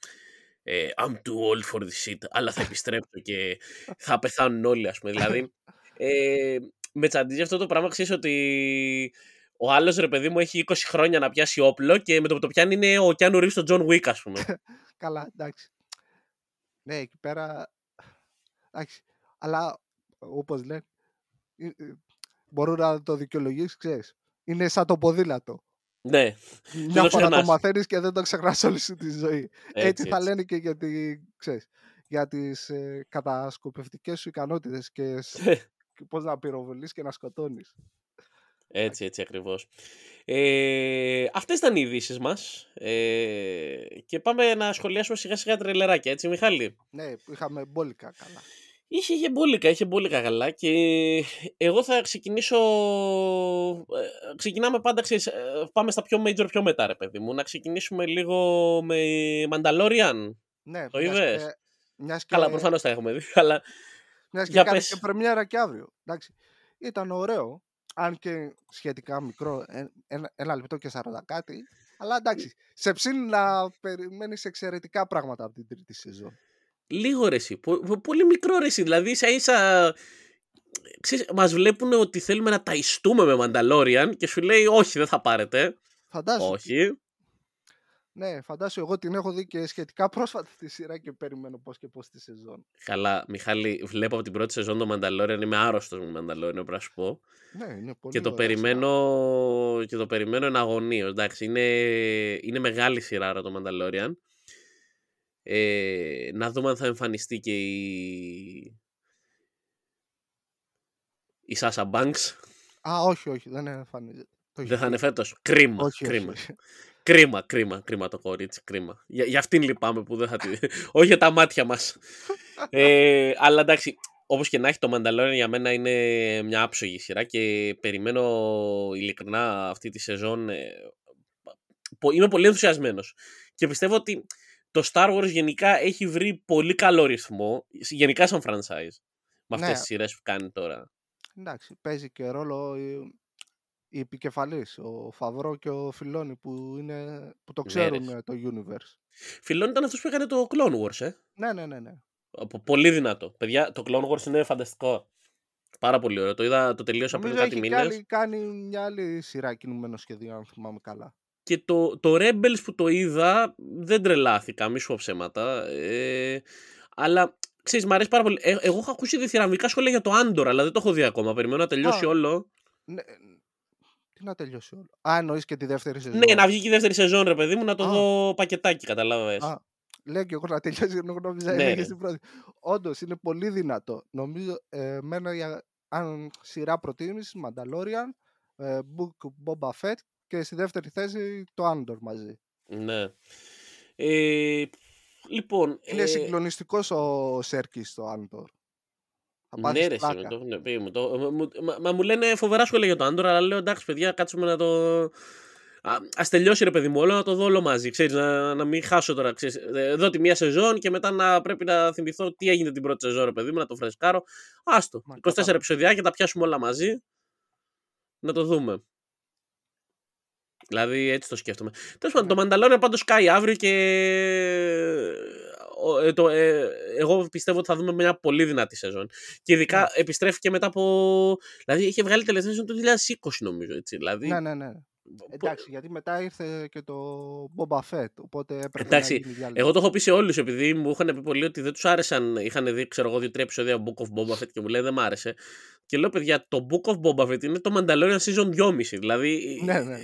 ε, I'm too old for this shit, αλλά θα επιστρέψω και θα πεθάνουν όλοι, ας πούμε. Δηλαδή. Ε, με τσαντίζει αυτό το πράγμα, ξέρεις ότι ο άλλος ρε παιδί μου έχει 20 χρόνια να πιάσει όπλο και με το που το πιάνει είναι ο Κιάνου Ρίβ στο John Wick, ας πούμε. Καλά, εντάξει. Ναι, εκεί πέρα. Εντάξει. Αλλά όπως λένε. ε, ε, Μπορούν να το δικαιολογήσει, ξέρεις. Είναι σαν το ποδήλατο. ναι, Μια το φορά το ξεχνάς. μαθαίνεις και δεν το ξεχνάς όλη σου τη ζωή. Έτσι, έτσι, θα έτσι. λένε και για, τη, ξέρεις, για τις ε, κατασκοπευτικές σου ικανότητες και, σ- και πώς να πυροβολείς και να σκοτώνεις. Έτσι, έτσι ακριβώς. Ε, αυτές ήταν οι ειδήσεις μας. Ε, και πάμε να σχολιάσουμε σιγά σιγά τρελεράκια, έτσι Μιχάλη; Ναι, που είχαμε μπόλικα καλά. Είχε, είχε μπόλικα, είχε μπόλικα καλά και εγώ θα ξεκινήσω... ε, Ξεκινάμε πάντα, ξέρεις, ε, πάμε στα πιο major πιο μετά ρε παιδί μου. Να ξεκινήσουμε λίγο με Mandalorian. Ναι, Το μιας είδες; και- Μιας και, Καλά, προφανώς τα έχουμε δει, αλλά μιας και για κάνει πες. και πρεμιέρα και αύριο. Εντάξει, ήταν ωραίο, αν και σχετικά μικρό, ε, ένα, ένα λεπτό και 40 κάτι. Αλλά εντάξει, σε ψήνει να περιμένεις εξαιρετικά πράγματα από την τρίτη σεζόν. Λίγο ρε εσύ, πο- πο- πολύ μικρό ρε εσύ, δηλαδή ίσα ίσα... Ξέρεις, μας βλέπουν ότι θέλουμε να ταϊστούμε με Mandalorian και σου λέει όχι δεν θα πάρετε, Φαντάσου, όχι. ναι, φαντάσου εγώ την έχω δει και σχετικά πρόσφατα τη σειρά και περιμένω πώς και πώς τη σεζόν. Καλά, Μιχάλη, βλέπω από την πρώτη σεζόν το Mandalorian, είμαι άρρωστος με Mandalorian, πρέπει να σου πω. Ναι, είναι πολύ και το ωραία σειρά. περιμένω και το περιμένω εν αγωνίως. Εντάξει, είναι, είναι μεγάλη σειρά ρε, το Mandalorian. Ε, να δούμε αν θα εμφανιστεί και η η Sasha Banks. Α, όχι, όχι, δεν εμφανίζεται. Το έχει Δεν θα είναι πει. φέτος. Κρίμα, Όχι, όχι, κρίμα. όχι. Κρίμα, κρίμα, κρίμα το κορίτσι, κρίμα. Για, για αυτήν λυπάμαι που δεν θα τη... Όχι για τα μάτια μας. ε, αλλά εντάξει, όπως και να έχει το Mandalorian για μένα είναι μια άψογη σειρά και περιμένω ειλικρινά αυτή τη σεζόν. ε, πο- είμαι πολύ ενθουσιασμένος. Και πιστεύω ότι το Star Wars γενικά έχει βρει πολύ καλό ρυθμό, γενικά σαν franchise, με αυτές Ναι. τις σειρές που κάνει τώρα. Εντάξει, παίζει και ρόλο η, η επικεφαλής, ο Φαβρό και ο Φιλόνι που, είναι, που το Ναι, ρε. ξέρουν ε, το universe. Φιλόν ήταν αυτός που έκανε το Clone Wars, ε. Ναι, ναι, ναι, ναι. Από- Πολύ δυνατό. Παιδιά, το Clone Wars είναι φανταστικό. Πάρα πολύ ωραίο. Το είδα, το τελείωσα πριν Νομίζω κάτι έχει μήνες. κάνει, κάνει μια άλλη σειρά κινούμενο σχεδίο, αν θυμάμαι καλά. Και το, το Rebels που το είδα δεν τρελάθηκα, μη σου πω ψέματα. Ε, αλλά ξέρεις, μου αρέσει πάρα πολύ. Ε, εγώ έχω ακούσει διθυραμβικά σχόλια για το Andor, αλλά δεν το έχω δει ακόμα. Περιμένω να τελειώσει Α, όλο. Ναι, ε, τι να τελειώσει όλο. Α, εννοείς και τη δεύτερη σεζόν. Ναι, να βγει και η δεύτερη σεζόν, ρε παιδί μου, να το Α. δω πακετάκι, καταλάβες. Α, λέω και εγώ να τελειώσει, ενώ νόμιζα Ναι, έλεγες ρε. στην πρώτη. Όντως, είναι πολύ δυνατό. Νομίζω, ε, εμένα για, αν σειρά προτίμησης, Mandalorian, ε, Book Boba Fett και στη δεύτερη θέση το Andor μαζί. Ναι. Ε, λοιπόν. Είναι ε, συγκλονιστικός ο Σέρκης στο Andor. Θα πάθεις Ναι, ρε, εσύ, πλάκα. με το, ναι, πει μου το. Μου, μα, μα μου λένε φοβερά σχόλια για το Andor, αλλά λέω εντάξει, παιδιά, κάτσουμε να το. Α ας τελειώσει ρε παιδί μου όλο, να το δω όλο μαζί. Ξέρεις, να, να μην χάσω τώρα. Ξέρεις, ε, δω τη μία σεζόν και μετά να πρέπει να θυμηθώ τι έγινε την πρώτη σεζόν, ρε παιδί μου, να το φρεσκάρω. Άστο. Μα, 24 κατάλαβα. επεισόδια και τα πιάσουμε όλα μαζί. Να το δούμε. Δηλαδή έτσι το σκέφτομαι. Τέλος πάντων, το Mandalorian πάντως κάει αύριο και. ο- ε, το, ε, εγώ πιστεύω ότι θα δούμε μια πολύ δυνατή σεζόν. Και ειδικά Ναι. επιστρέφει και μετά από. Δηλαδή είχε βγάλει τελευταία σεζόν το 2020, νομίζω. Έτσι. Δηλαδή, Ναι, ναι, ναι. Πο- Εντάξει, γιατί μετά ήρθε και το Boba Fett, οπότε έπρεπε Εντάξει, να γίνει διάλειμμα. Εγώ το έχω πει σε όλους επειδή μου είχαν πει πολλοί ότι δεν τους άρεσαν. Είχαν δει, ξέρω εγώ, δύο-τρία επεισόδια Book of Boba Fett και μου λέει δεν μ' άρεσε. Και λέω, παιδιά, το Book of Boba Fett είναι το Mandalorian season 2,5. Δηλαδή, Ναι, ναι.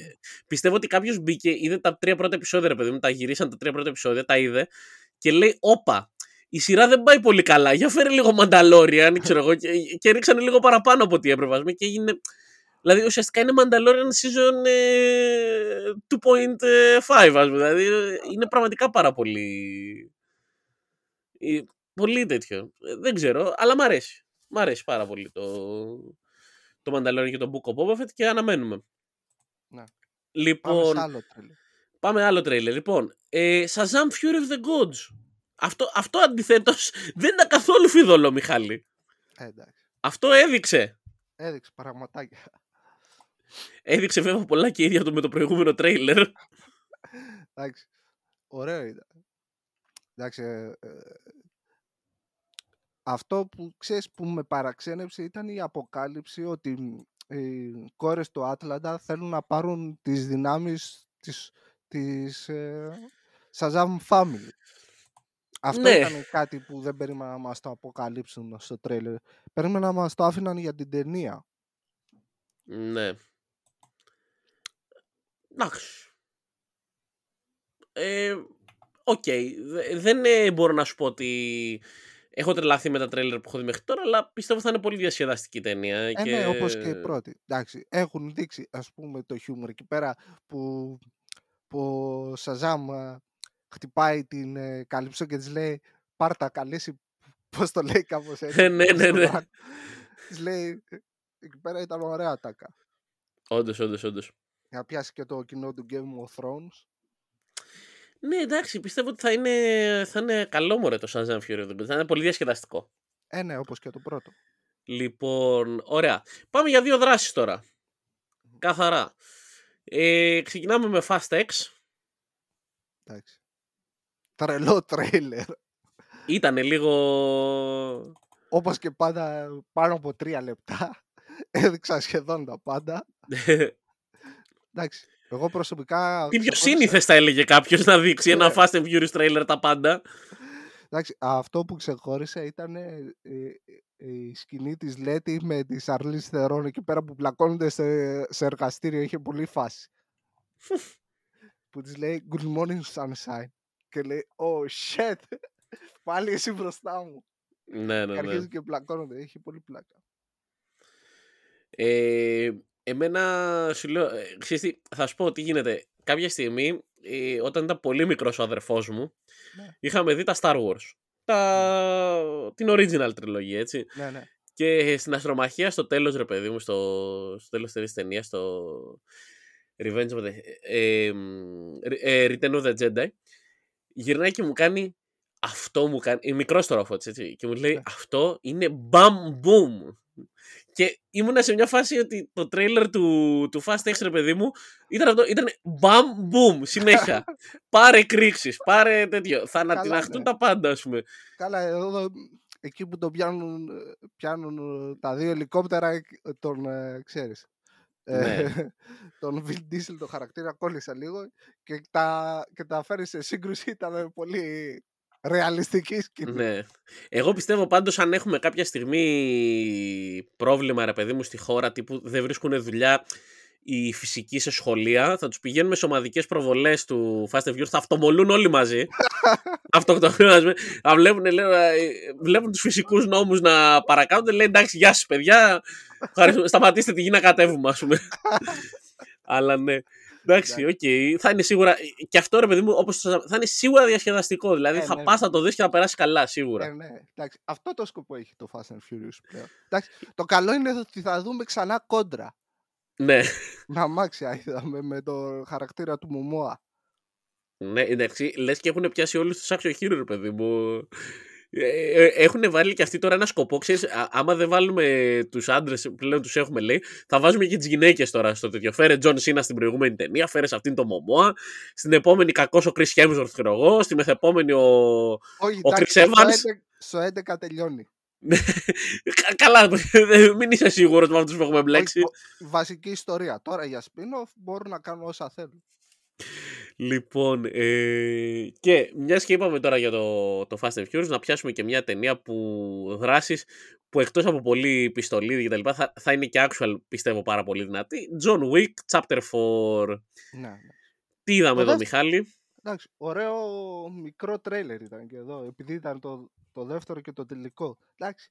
πιστεύω ότι κάποιος μπήκε, είδε τα τρία πρώτα επεισόδια, ρε παιδί μου, τα γυρίσαν τα τρία πρώτα επεισόδια, τα είδε και λέει, Όπα, η σειρά δεν πάει πολύ καλά. Για φέρε λίγο Mandalorian, ξέρω εγώ, και, και ρίξανε λίγο παραπάνω από ό,τι έπρεπε. ας πούμε, Και έγινε. Δηλαδή ουσιαστικά είναι Mandalorian season ε, 2.5 ας πούμε. Δηλαδή είναι πραγματικά πάρα πολύ... ε, Πολύ τέτοιο. Ε, Δεν ξέρω, αλλά μ' αρέσει. Μ' αρέσει πάρα πολύ το, το Mandalorian και το Book of Boba Fett και αναμένουμε. Ναι. Λοιπόν, Πάμε σε άλλο τρέλερ. Πάμε άλλο τρέιλερ. Λοιπόν, ε, Shazam Fury of the Gods. Αυτό, αυτό αντιθέτως δεν ήταν καθόλου φιδωλό, Μιχάλη. Ε, εντάξει. Αυτό έδειξε. Έδειξε πραγματάκια. Έδειξε βέβαια πολλά και ίδια του με το προηγούμενο τρέιλερ. Εντάξει. Ωραίο ήταν. Εντάξει. ε, ε, αυτό που ξέρεις που με παραξένεψε ήταν η αποκάλυψη ότι μ, οι κόρες του Άτλαντα θέλουν να πάρουν τις δυνάμεις της, της ε, Shazam Family. Αυτό Ναι. ήταν κάτι που δεν περίμενα να μας το αποκαλύψουν στο τρέλερ. Περίμενα να μας το άφηναν για την ταινία. ναι. Εντάξει. Ε, Οκ. Δε- Δεν ε, μπορώ να σου πω ότι έχω τρελαθεί με τα τρέιλερ που έχω δει μέχρι τώρα, αλλά πιστεύω θα είναι πολύ διασκεδαστική ταινία. Ε, και... ναι, όπως και η πρώτη. Εντάξει, έχουν δείξει, ας πούμε, το χιούμορ εκεί πέρα που, που ο Σαζάμ α, χτυπάει την ε, Καλύψο και της λέει «Πάρτα καλέσει», πώς το λέει κάπως έτσι. ναι, ναι, ναι. Της λέει, «Ε, εκεί πέρα ήταν ωραία τάκα. Όντως, όντως, όντως. Για να πιάσει και το κοινό του Game of Thrones. Ναι, εντάξει, πιστεύω ότι θα είναι, θα είναι καλό μωρέ το Shazam Fury of the Gods. Θα είναι πολύ διασκεδαστικό. Ε, ναι, όπως και το πρώτο. Λοιπόν, ωραία. Πάμε για δύο δράσεις τώρα. Καθαρά. Ε, ξεκινάμε με Fast X. Εντάξει. Τρελό τρέιλερ. Ήτανε λίγο... Όπως και πάντα πάνω από τρία λεπτά. Έδειξε σχεδόν τα πάντα. Εντάξει. Εγώ προσωπικά. Τι πιο ξεχώρισα- σύνηθες θα έλεγε κάποιος να δείξει ένα Ναι. Fast and Furious trailer τα πάντα. Εντάξει, αυτό που ξεχώρισε ήταν ε, ε, η σκηνή της Λέτη με τη Σαρλίζ Θερόν εκεί πέρα που πλακώνονται σε, σε εργαστήριο. Είχε πολύ φάση. που της λέει Good morning sunshine. Και λέει Oh shit. Πάλι εσύ μπροστά μου. Ναι, Και ναι, ναι. αρχίζουν και πλακώνονται. Είχε πολύ πλάκα. Ε, εμένα σου λέω, ε, ξέρεις τι, θα σου πω τι γίνεται. Κάποια στιγμή, ε, όταν ήταν πολύ μικρός ο αδερφός μου, Ναι. είχαμε δει τα Star Wars. Τα... Την original τριλογία, έτσι. Ναι, ναι. Και στην αστρομαχία στο τέλος, ρε παιδί μου, στο, στο τέλος της ταινίας, στο Revenge of the... Ε, ε, ε, Return of the Jedi, γυρνάει και μου κάνει αυτό μου κάνει, είναι μικρός τώρα ο Φώτης, έτσι, και μου λέει Ναι. αυτό είναι μπαμ boom. Και ήμουνα σε μια φάση ότι το τρέιλερ του, του Fast X, ρε παιδί μου, ήταν αυτό, ήταν μπαμ boom, συνέχεια. πάρε κρίξεις, πάρε τέτοιο, θα ανατιναχτούν ναι. τα πάντα, ας πούμε. Καλά, εδώ εκεί που τον πιάνουν, ε, πιάνουν ε, τα δύο ελικόπτερα, ε, τον ε, ξέρεις. ε, Ναι. τον Vin Diesel το χαρακτήρα κόλλησα λίγο και τα, και τα φέρεις σε σύγκρουση ήταν πολύ ρεαλιστική σκηνή. Ναι. Εγώ πιστεύω πάντως αν έχουμε κάποια στιγμή πρόβλημα ρε παιδί μου στη χώρα τύπου δεν βρίσκουν δουλειά οι φυσικοί σε σχολεία, θα τους πηγαίνουμε σε ομαδικές προβολές του Fast and Furious, θα αυτομολούν όλοι μαζί. Αυτοκτονούν, ας πούμε. Θα βλέπουν, λέω, ε, βλέπουν τους φυσικούς νόμους να παρακάμπτονται, λέει εντάξει γεια σας παιδιά, ευχαριστούμε, σταματήστε τη γη να κατέβουμε ας πούμε. Αλλά ναι. Εντάξει, οκ. Θα είναι σίγουρα. Και αυτό ρε παιδί μου, όπως το- θα είναι σίγουρα διασκεδαστικό. Δηλαδή Ε, θα ναι. πας να το δεις και θα περάσεις καλά, σίγουρα. Ε, ναι, εντάξει, αυτό το σκοπό έχει το Fast and Furious πλέον. Εντάξει, το καλό είναι ότι θα δούμε ξανά κόντρα. Ναι. Με αμάξια είδαμε με το χαρακτήρα του Μωμόα. Ναι, εντάξει, λες και έχουν πιάσει όλους τους action hero, ρε παιδί μου. Ε, ε, έχουν βάλει και αυτοί τώρα ένα σκοπό. Ξέρεις, α- άμα δεν βάλουμε τους άντρες, πλέον τους έχουμε λέει, θα βάζουμε και τις γυναίκες τώρα στο τέτοιο. Φέρε Τζον Σίνα στην προηγούμενη ταινία, φέρε σε αυτήν τον Μωμόα. Στην επόμενη κακός ο Chris Hemsworth, ξέρω εγώ. Στη μεθεπόμενη ο. Όχι, Ο εντάξει, Chris στο Evans. 11 Στο 11 τελειώνει. Κα- Καλά, μην είσαι σίγουρος με αυτούς που έχουμε μπλέξει. Όχι, ο- βασική ιστορία. Τώρα για spin-off μπορούν να κάνουν όσα θέλουν. Λοιπόν, ε, και μιας και είπαμε τώρα για το, το Fast and Furious, να πιάσουμε και μια ταινία που δράσεις που εκτός από πολύ πιστολίδι και τα λοιπά θα, θα είναι και actual πιστεύω πάρα πολύ δυνατή. John Wick, Chapter 4. Ναι, ναι. Τι είδαμε Το εδώ δεύτερο- Μιχάλη; Εντάξει, ωραίο μικρό τρέιλερ ήταν και εδώ, επειδή ήταν το, το δεύτερο και το τελικό. Εντάξει.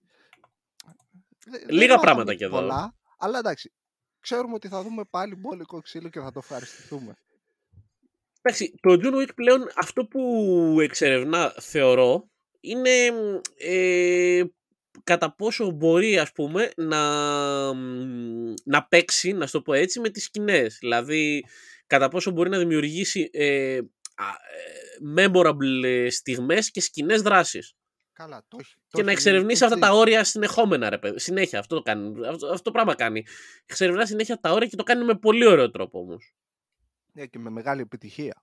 Δε- δεν Λίγα μάθαμε πράγματα κι εδώ. Πολλά, αλλά εντάξει. ξέρουμε ότι θα δούμε πάλι μπόλικο ξύλο και θα το ευχαριστηθούμε. Εντάξει, το John Wick πλέον αυτό που εξερευνά θεωρώ είναι ε, κατά πόσο μπορεί ας πούμε να, να παίξει, να το πω έτσι, με τις σκηνές. Δηλαδή, κατά πόσο μπορεί να δημιουργήσει ε, ε, memorable στιγμές και σκηνές δράσεις. Καλά, το, το και να εξερευνήσει αυτά τα όρια συνεχόμενα, ρε παιδί. Συνέχεια, αυτό το κάνει. Αυτό, αυτό το πράγμα κάνει. Εξερευνά συνέχεια τα όρια και το κάνει με πολύ ωραίο τρόπο όμως. Ναι, και με μεγάλη επιτυχία.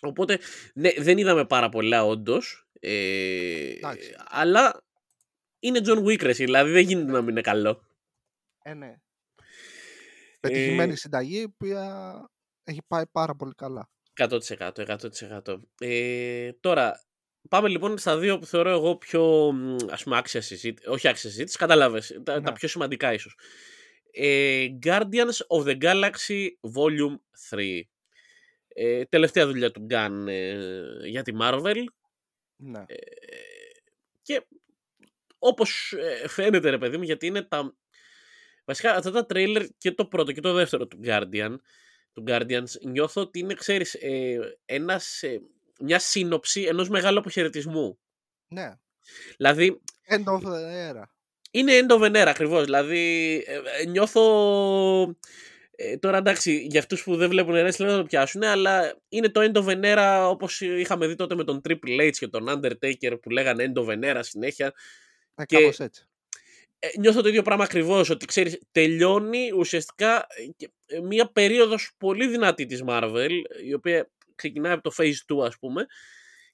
Οπότε, ναι, δεν είδαμε πάρα πολλά όντως. Ε, αλλά είναι John Wick, δηλαδή δεν γίνεται να μην είναι καλό. Ε, ναι. Πετυχημένη ε, συνταγή που έχει πάει πάρα πολύ καλά. 100%, 100%. Ε, τώρα, πάμε λοιπόν στα δύο που θεωρώ εγώ πιο ας πούμε άξια συζήτηση, όχι άξια συζήτηση, κατάλαβες, τα, τα, ναι. πιο σημαντικά ίσως. Ε, Guardians of the Galaxy Volume 3. Ε, τελευταία δουλειά του Gun ε, για τη Marvel. Ναι. Ε, και όπως ε, φαίνεται ρε παιδί μου, γιατί είναι τα... Βασικά αυτά τα τρέιλερ και το πρώτο και το δεύτερο του Guardian, του Guardians, νιώθω ότι είναι, ξέρεις, ε, ένας, ε, μια σύνοψη ενός μεγάλου αποχαιρετισμού. Ναι. Δηλαδή... End of the era. Είναι end of an era, ακριβώς. Δηλαδή, ε, νιώθω... Ε, τώρα εντάξει, για αυτούς που δεν βλέπουν wrestling δεν θα το πιάσουν, αλλά είναι το End of an Era όπως είχαμε δει τότε με τον Triple H και τον Undertaker που λέγανε End of an Era συνέχεια. Ε, και κάπως έτσι. Ε, νιώθω το ίδιο πράγμα ακριβώς, ότι ξέρεις, τελειώνει ουσιαστικά ε, μια περίοδος πολύ δυνατή της Marvel, η οποία ξεκινάει από το Phase 2, ας πούμε,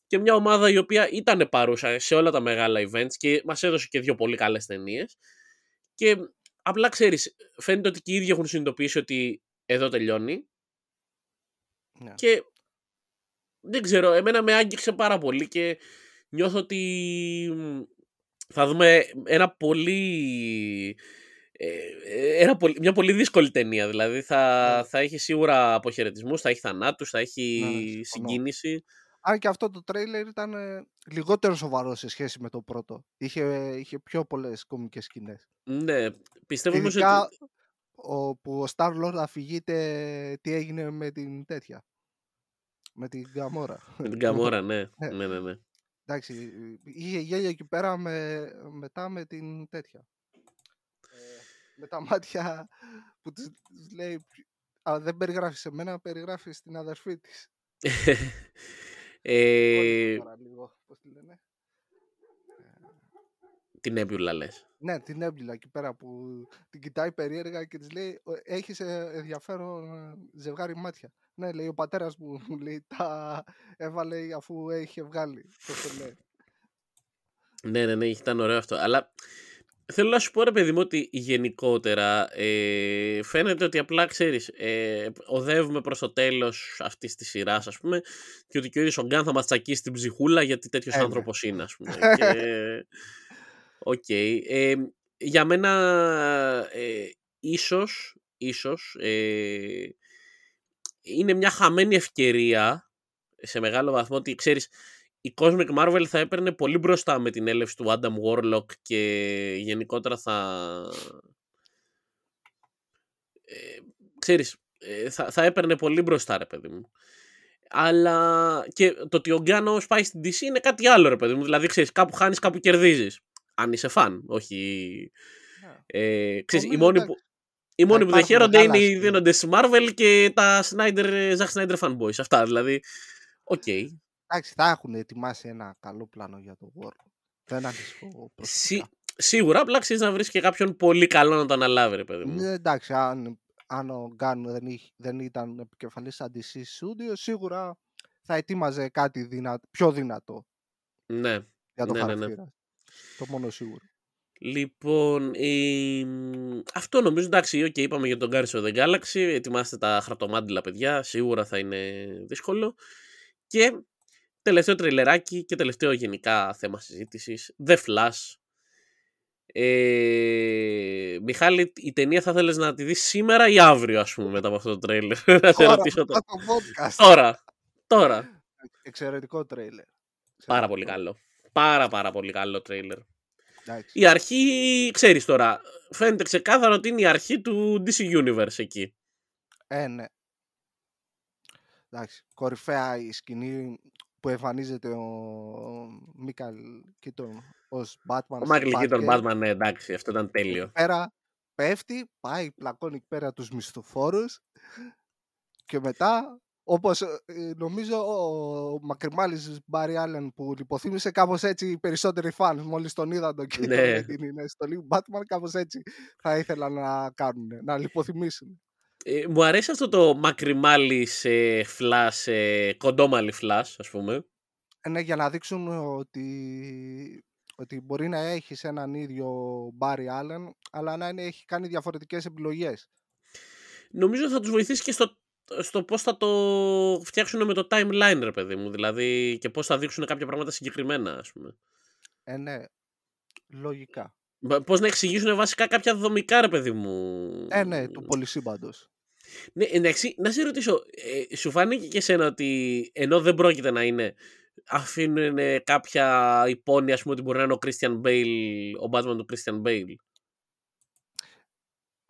και μια ομάδα η οποία ήταν παρούσα σε όλα τα μεγάλα events και μας έδωσε και δύο πολύ καλές ταινίες. Και απλά ξέρεις, φαίνεται ότι και οι ίδιοι έχουν συνειδητοποιήσει ότι εδώ τελειώνει. Ναι. Και δεν ξέρω, εμένα με άγγιξε πάρα πολύ και νιώθω ότι θα δούμε ένα πολύ... Ε, ένα μια πολύ δύσκολη ταινία. Δηλαδή θα, ναι. θα έχει σίγουρα αποχαιρετισμούς, θα έχει θανάτους, θα έχει ναι, συγκίνηση. Αν και αυτό το τρέιλερ ήταν ε, λιγότερο σοβαρό σε σχέση με το πρώτο. Είχε, είχε πιο πολλές κομικές σκηνές. Ναι, πιστεύω όμως ότι. Όπου ο Star Lord αφηγείται τι έγινε με την τέτοια. Με την Καμόρα. Με την Καμόρα, ναι. ναι, ναι, ναι. ναι. Εντάξει, είχε γέλιο εκεί πέρα με, μετά με την τέτοια. Ε, με τα μάτια που της, λέει α, δεν περιγράφεις σε μένα, περιγράφεις στην αδερφή της. ε, λίγο, πώς τη λένε. Την έμπιουλα λες. Ναι, την έμπιουλα εκεί πέρα που την κοιτάει περίεργα και της λέει έχεις ε, ενδιαφέρον ε, ζευγάρι μάτια. Ναι, λέει ο πατέρας μου, μου λέει, τα έβαλε αφού είχε βγάλει. το λέει. Ναι, ναι, ναι, ήταν ωραίο αυτό. Αλλά θέλω να σου πω, ρε παιδί μου, ότι γενικότερα ε, φαίνεται ότι απλά ξέρεις, ε, οδεύουμε προς το τέλος αυτής της σειράς, ας πούμε, και ότι και ο ίδιος ο Gunn θα μας τσακίσει την ψυχούλα γιατί τέτοιος ε, άνθρωπος είναι, ας πούμε. OK. Okay. ε, για μένα, ε, ίσως, ίσως ε, είναι μια χαμένη ευκαιρία σε μεγάλο βαθμό ότι ξέρεις η Cosmic Marvel θα έπαιρνε πολύ μπροστά με την έλευση του Adam Warlock και γενικότερα θα ε, ξέρεις ε, θα, θα έπαιρνε πολύ μπροστά ρε παιδί μου αλλά και το ότι ο Γκάνο πάει στην DC είναι κάτι άλλο ρε παιδί μου δηλαδή ξέρεις κάπου χάνεις κάπου κερδίζεις αν είσαι φαν όχι yeah. Ναι. ε, ξέρεις, η μόνη που οι μόνοι που δεν χαίρονται είναι οι δίνοντες Marvel και τα Snyder, Zack Snyder fanboys. Αυτά δηλαδή. Οκ. Okay. Εντάξει, θα έχουν ετοιμάσει ένα καλό πλάνο για το World. Δεν ανησυχώ. Σί, σίγουρα, απλά ξέρεις να βρεις και κάποιον πολύ καλό να το αναλάβει, ρε παιδί μου. Ναι, εντάξει, αν, αν ο Γκάν δεν, δεν ήταν επικεφαλής σαν DC Studio, σίγουρα θα ετοίμαζε κάτι δυνα, πιο δυνατό. Ναι. Για το ναι, χαρακτήρα. Ναι, ναι. Το μόνο σίγουρο. Λοιπόν, ε, αυτό νομίζω, εντάξει, okay, είπαμε για τον Guardians of the Galaxy, ετοιμάστε τα χαρτομάτιλα παιδιά, σίγουρα θα είναι δύσκολο. Και τελευταίο τρελεράκι και τελευταίο γενικά θέμα συζήτησης, The Flash. Ε, Μιχάλη, η ταινία θα θέλεις να τη δεις σήμερα ή αύριο, ας πούμε, μετά από αυτό το τρέιλερ; να σε ρωτήσω τώρα. Τώρα, τώρα. Εξαιρετικό τρέιλερ. Πάρα πολύ καλό. Πάρα πάρα πολύ καλό τρέιλερ. Εντάξει. Η αρχή, ξέρεις τώρα, φαίνεται ξεκάθαρο ότι είναι η αρχή του DC Universe εκεί. Ε, ναι. Εντάξει, κορυφαία η σκηνή που εμφανίζεται ο Μίκαλ Κίτον ως Batman. Ο στο Μάικλ Κίτον πάρκε. Batman, ναι, εντάξει, αυτό ήταν τέλειο. Εκεί πέρα πέφτει, πάει, πλακώνει εκεί πέρα τους μισθοφόρους και μετά, όπως ε, ε, νομίζω ο Μακρυμάλης Μπάρι Άλεν που λιποθύμησε κάπως έτσι οι περισσότεροι φαν μόλις τον είδαν τον Κίτον Ναι. με την στολή Batman κάπως έτσι θα ήθελαν να κάνουν, να λιποθυμήσουν. Ε, μου αρέσει αυτό το μακριμάλι σε flash, ε, κοντόμαλι flash, ας πούμε. Ε, Ναι, για να δείξουν ότι, ότι μπορεί να έχεις έναν ίδιο Μπάρι Άλεν αλλά να είναι, έχει κάνει διαφορετικές επιλογές. Νομίζω θα τους βοηθήσει και στο, στο πώς θα το φτιάξουν με το timeline, ρε παιδί μου. Δηλαδή, και πώς θα δείξουν κάποια πράγματα συγκεκριμένα, ας πούμε. Ε, ναι, λογικά. Μα Πώς να εξηγήσουν βασικά κάποια δομικά, ρε παιδί μου; Ε, ναι, του πολυσύμπαντος. Ναι, εντάξει, να σε ρωτήσω, ε, σου φάνηκε και εσένα ότι ενώ δεν πρόκειται να είναι, αφήνουν ε, κάποια υπόνοια, ας πούμε, ότι μπορεί να είναι ο Christian Bale, ο Batman του Christian Bale;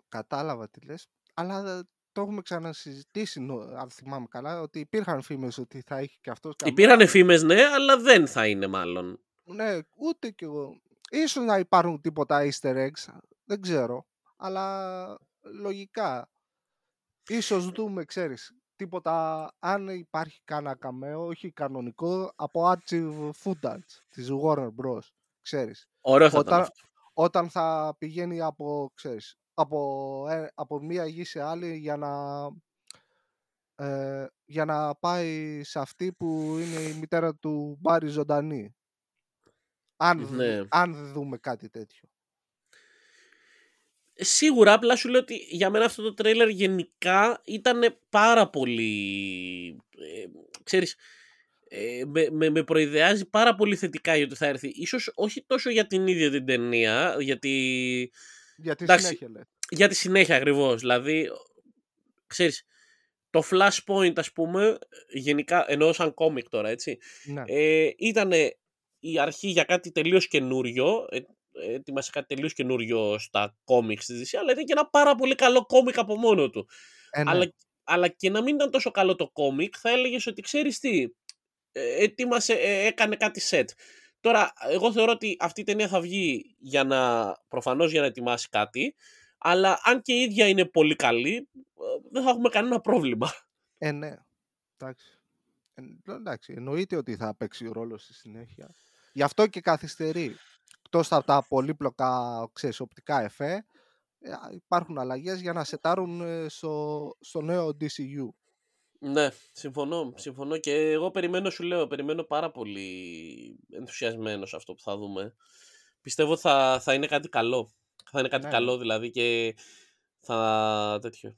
Κατάλαβα τι λες, αλλά το έχουμε ξανασυζητήσει, νο- αν θυμάμαι καλά, ότι υπήρχαν φήμες ότι θα έχει και αυτός καμιά... Υπήρχαν φήμες, ναι, αλλά δεν θα είναι μάλλον. Ναι, ούτε κι εγώ. Ίσως να υπάρχουν τίποτα easter eggs, δεν ξέρω, αλλά λογικά. Ίσως δούμε, ξέρεις, τίποτα, αν υπάρχει κάνα καμέο, όχι κανονικό, από archive footage της Warner Bros. Ξέρεις, Ωραίο θα ήταν όταν, αυτό. όταν θα πηγαίνει από, ξέρεις, από, ε, από μία γη σε άλλη για να, ε, για να πάει σε αυτή που είναι η μητέρα του Μπάρι ζωντανή. Αν, δ- Ναι. αν δούμε κάτι τέτοιο. Σίγουρα, απλά σου λέω ότι για μένα αυτό το τρέιλερ γενικά ήταν πάρα πολύ, ε, ξέρεις, ε, με, με, με προειδεάζει πάρα πολύ θετικά για το θα έρθει. Ίσως όχι τόσο για την ίδια την ταινία, γιατί Για τη Εντάξει, συνέχεια λέει. για τη συνέχεια ακριβώς. Δηλαδή, ξέρεις, το Flashpoint ας πούμε, γενικά, εννοώ σαν κόμικ τώρα, έτσι, Ναι. ε, ήταν η αρχή για κάτι τελείως καινούριο, ε, έτοιμασε κάτι τελείως καινούριο στα κόμικς της DC, αλλά ήταν και ένα πάρα πολύ καλό κόμικ από μόνο του. Ε, ναι. Αλλά, αλλά και να μην ήταν τόσο καλό το κόμικ, θα έλεγες ότι ξέρεις τι, ε, ετοίμασε, ε, έκανε κάτι set. Τώρα, εγώ θεωρώ ότι αυτή η ταινία θα βγει για να, προφανώς για να ετοιμάσει κάτι, αλλά αν και η ίδια είναι πολύ καλή, ε, δεν θα έχουμε κανένα πρόβλημα. Ε, ναι. Εντάξει. Ε, εντάξει. Εννοείται ότι θα παίξει ρόλο στη συνέχεια. Γι' αυτό και καθυστερεί. Εκτός από τα πολύπλοκα ξέρεις, οπτικά εφέ, ε, υπάρχουν αλλαγές για να σετάρουν ε, στο, στο νέο DCU. Ναι, συμφωνώ, συμφωνώ και εγώ περιμένω, σου λέω, περιμένω πάρα πολύ ενθουσιασμένος αυτό που θα δούμε. Πιστεύω θα, θα είναι κάτι καλό. Θα είναι κάτι Ναι. καλό δηλαδή και θα τέτοιο.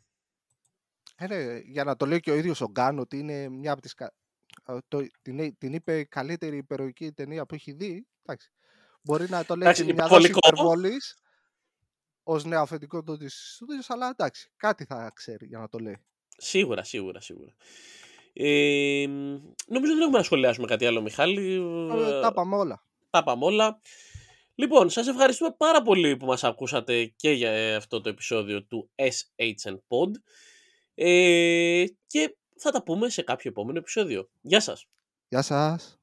Ε, ναι, για να το λέει και ο ίδιος ο Γκάν ότι είναι μια από τις... κα- ε, Το, την, την είπε καλύτερη υπεροϊκή ταινία που έχει δει. Εντάξει. Μπορεί να το λέει Εντάξει, και μια δόση υπερβολικό. υπερβολής ως νέο αφεντικό του της Studios, αλλά εντάξει, κάτι θα ξέρει για να το λέει. Σίγουρα, σίγουρα, σίγουρα. Ε, νομίζω δεν έχουμε να σχολιάσουμε κάτι άλλο, Μιχάλη. Ε, Ε, τα πάμε όλα. τα πάμε όλα. Λοιπόν, σας ευχαριστούμε πάρα πολύ που μας ακούσατε και για ε, αυτό το επεισόδιο του SHN Pod. Ε, και θα τα πούμε σε κάποιο επόμενο επεισόδιο. Γεια σας! Γεια σας.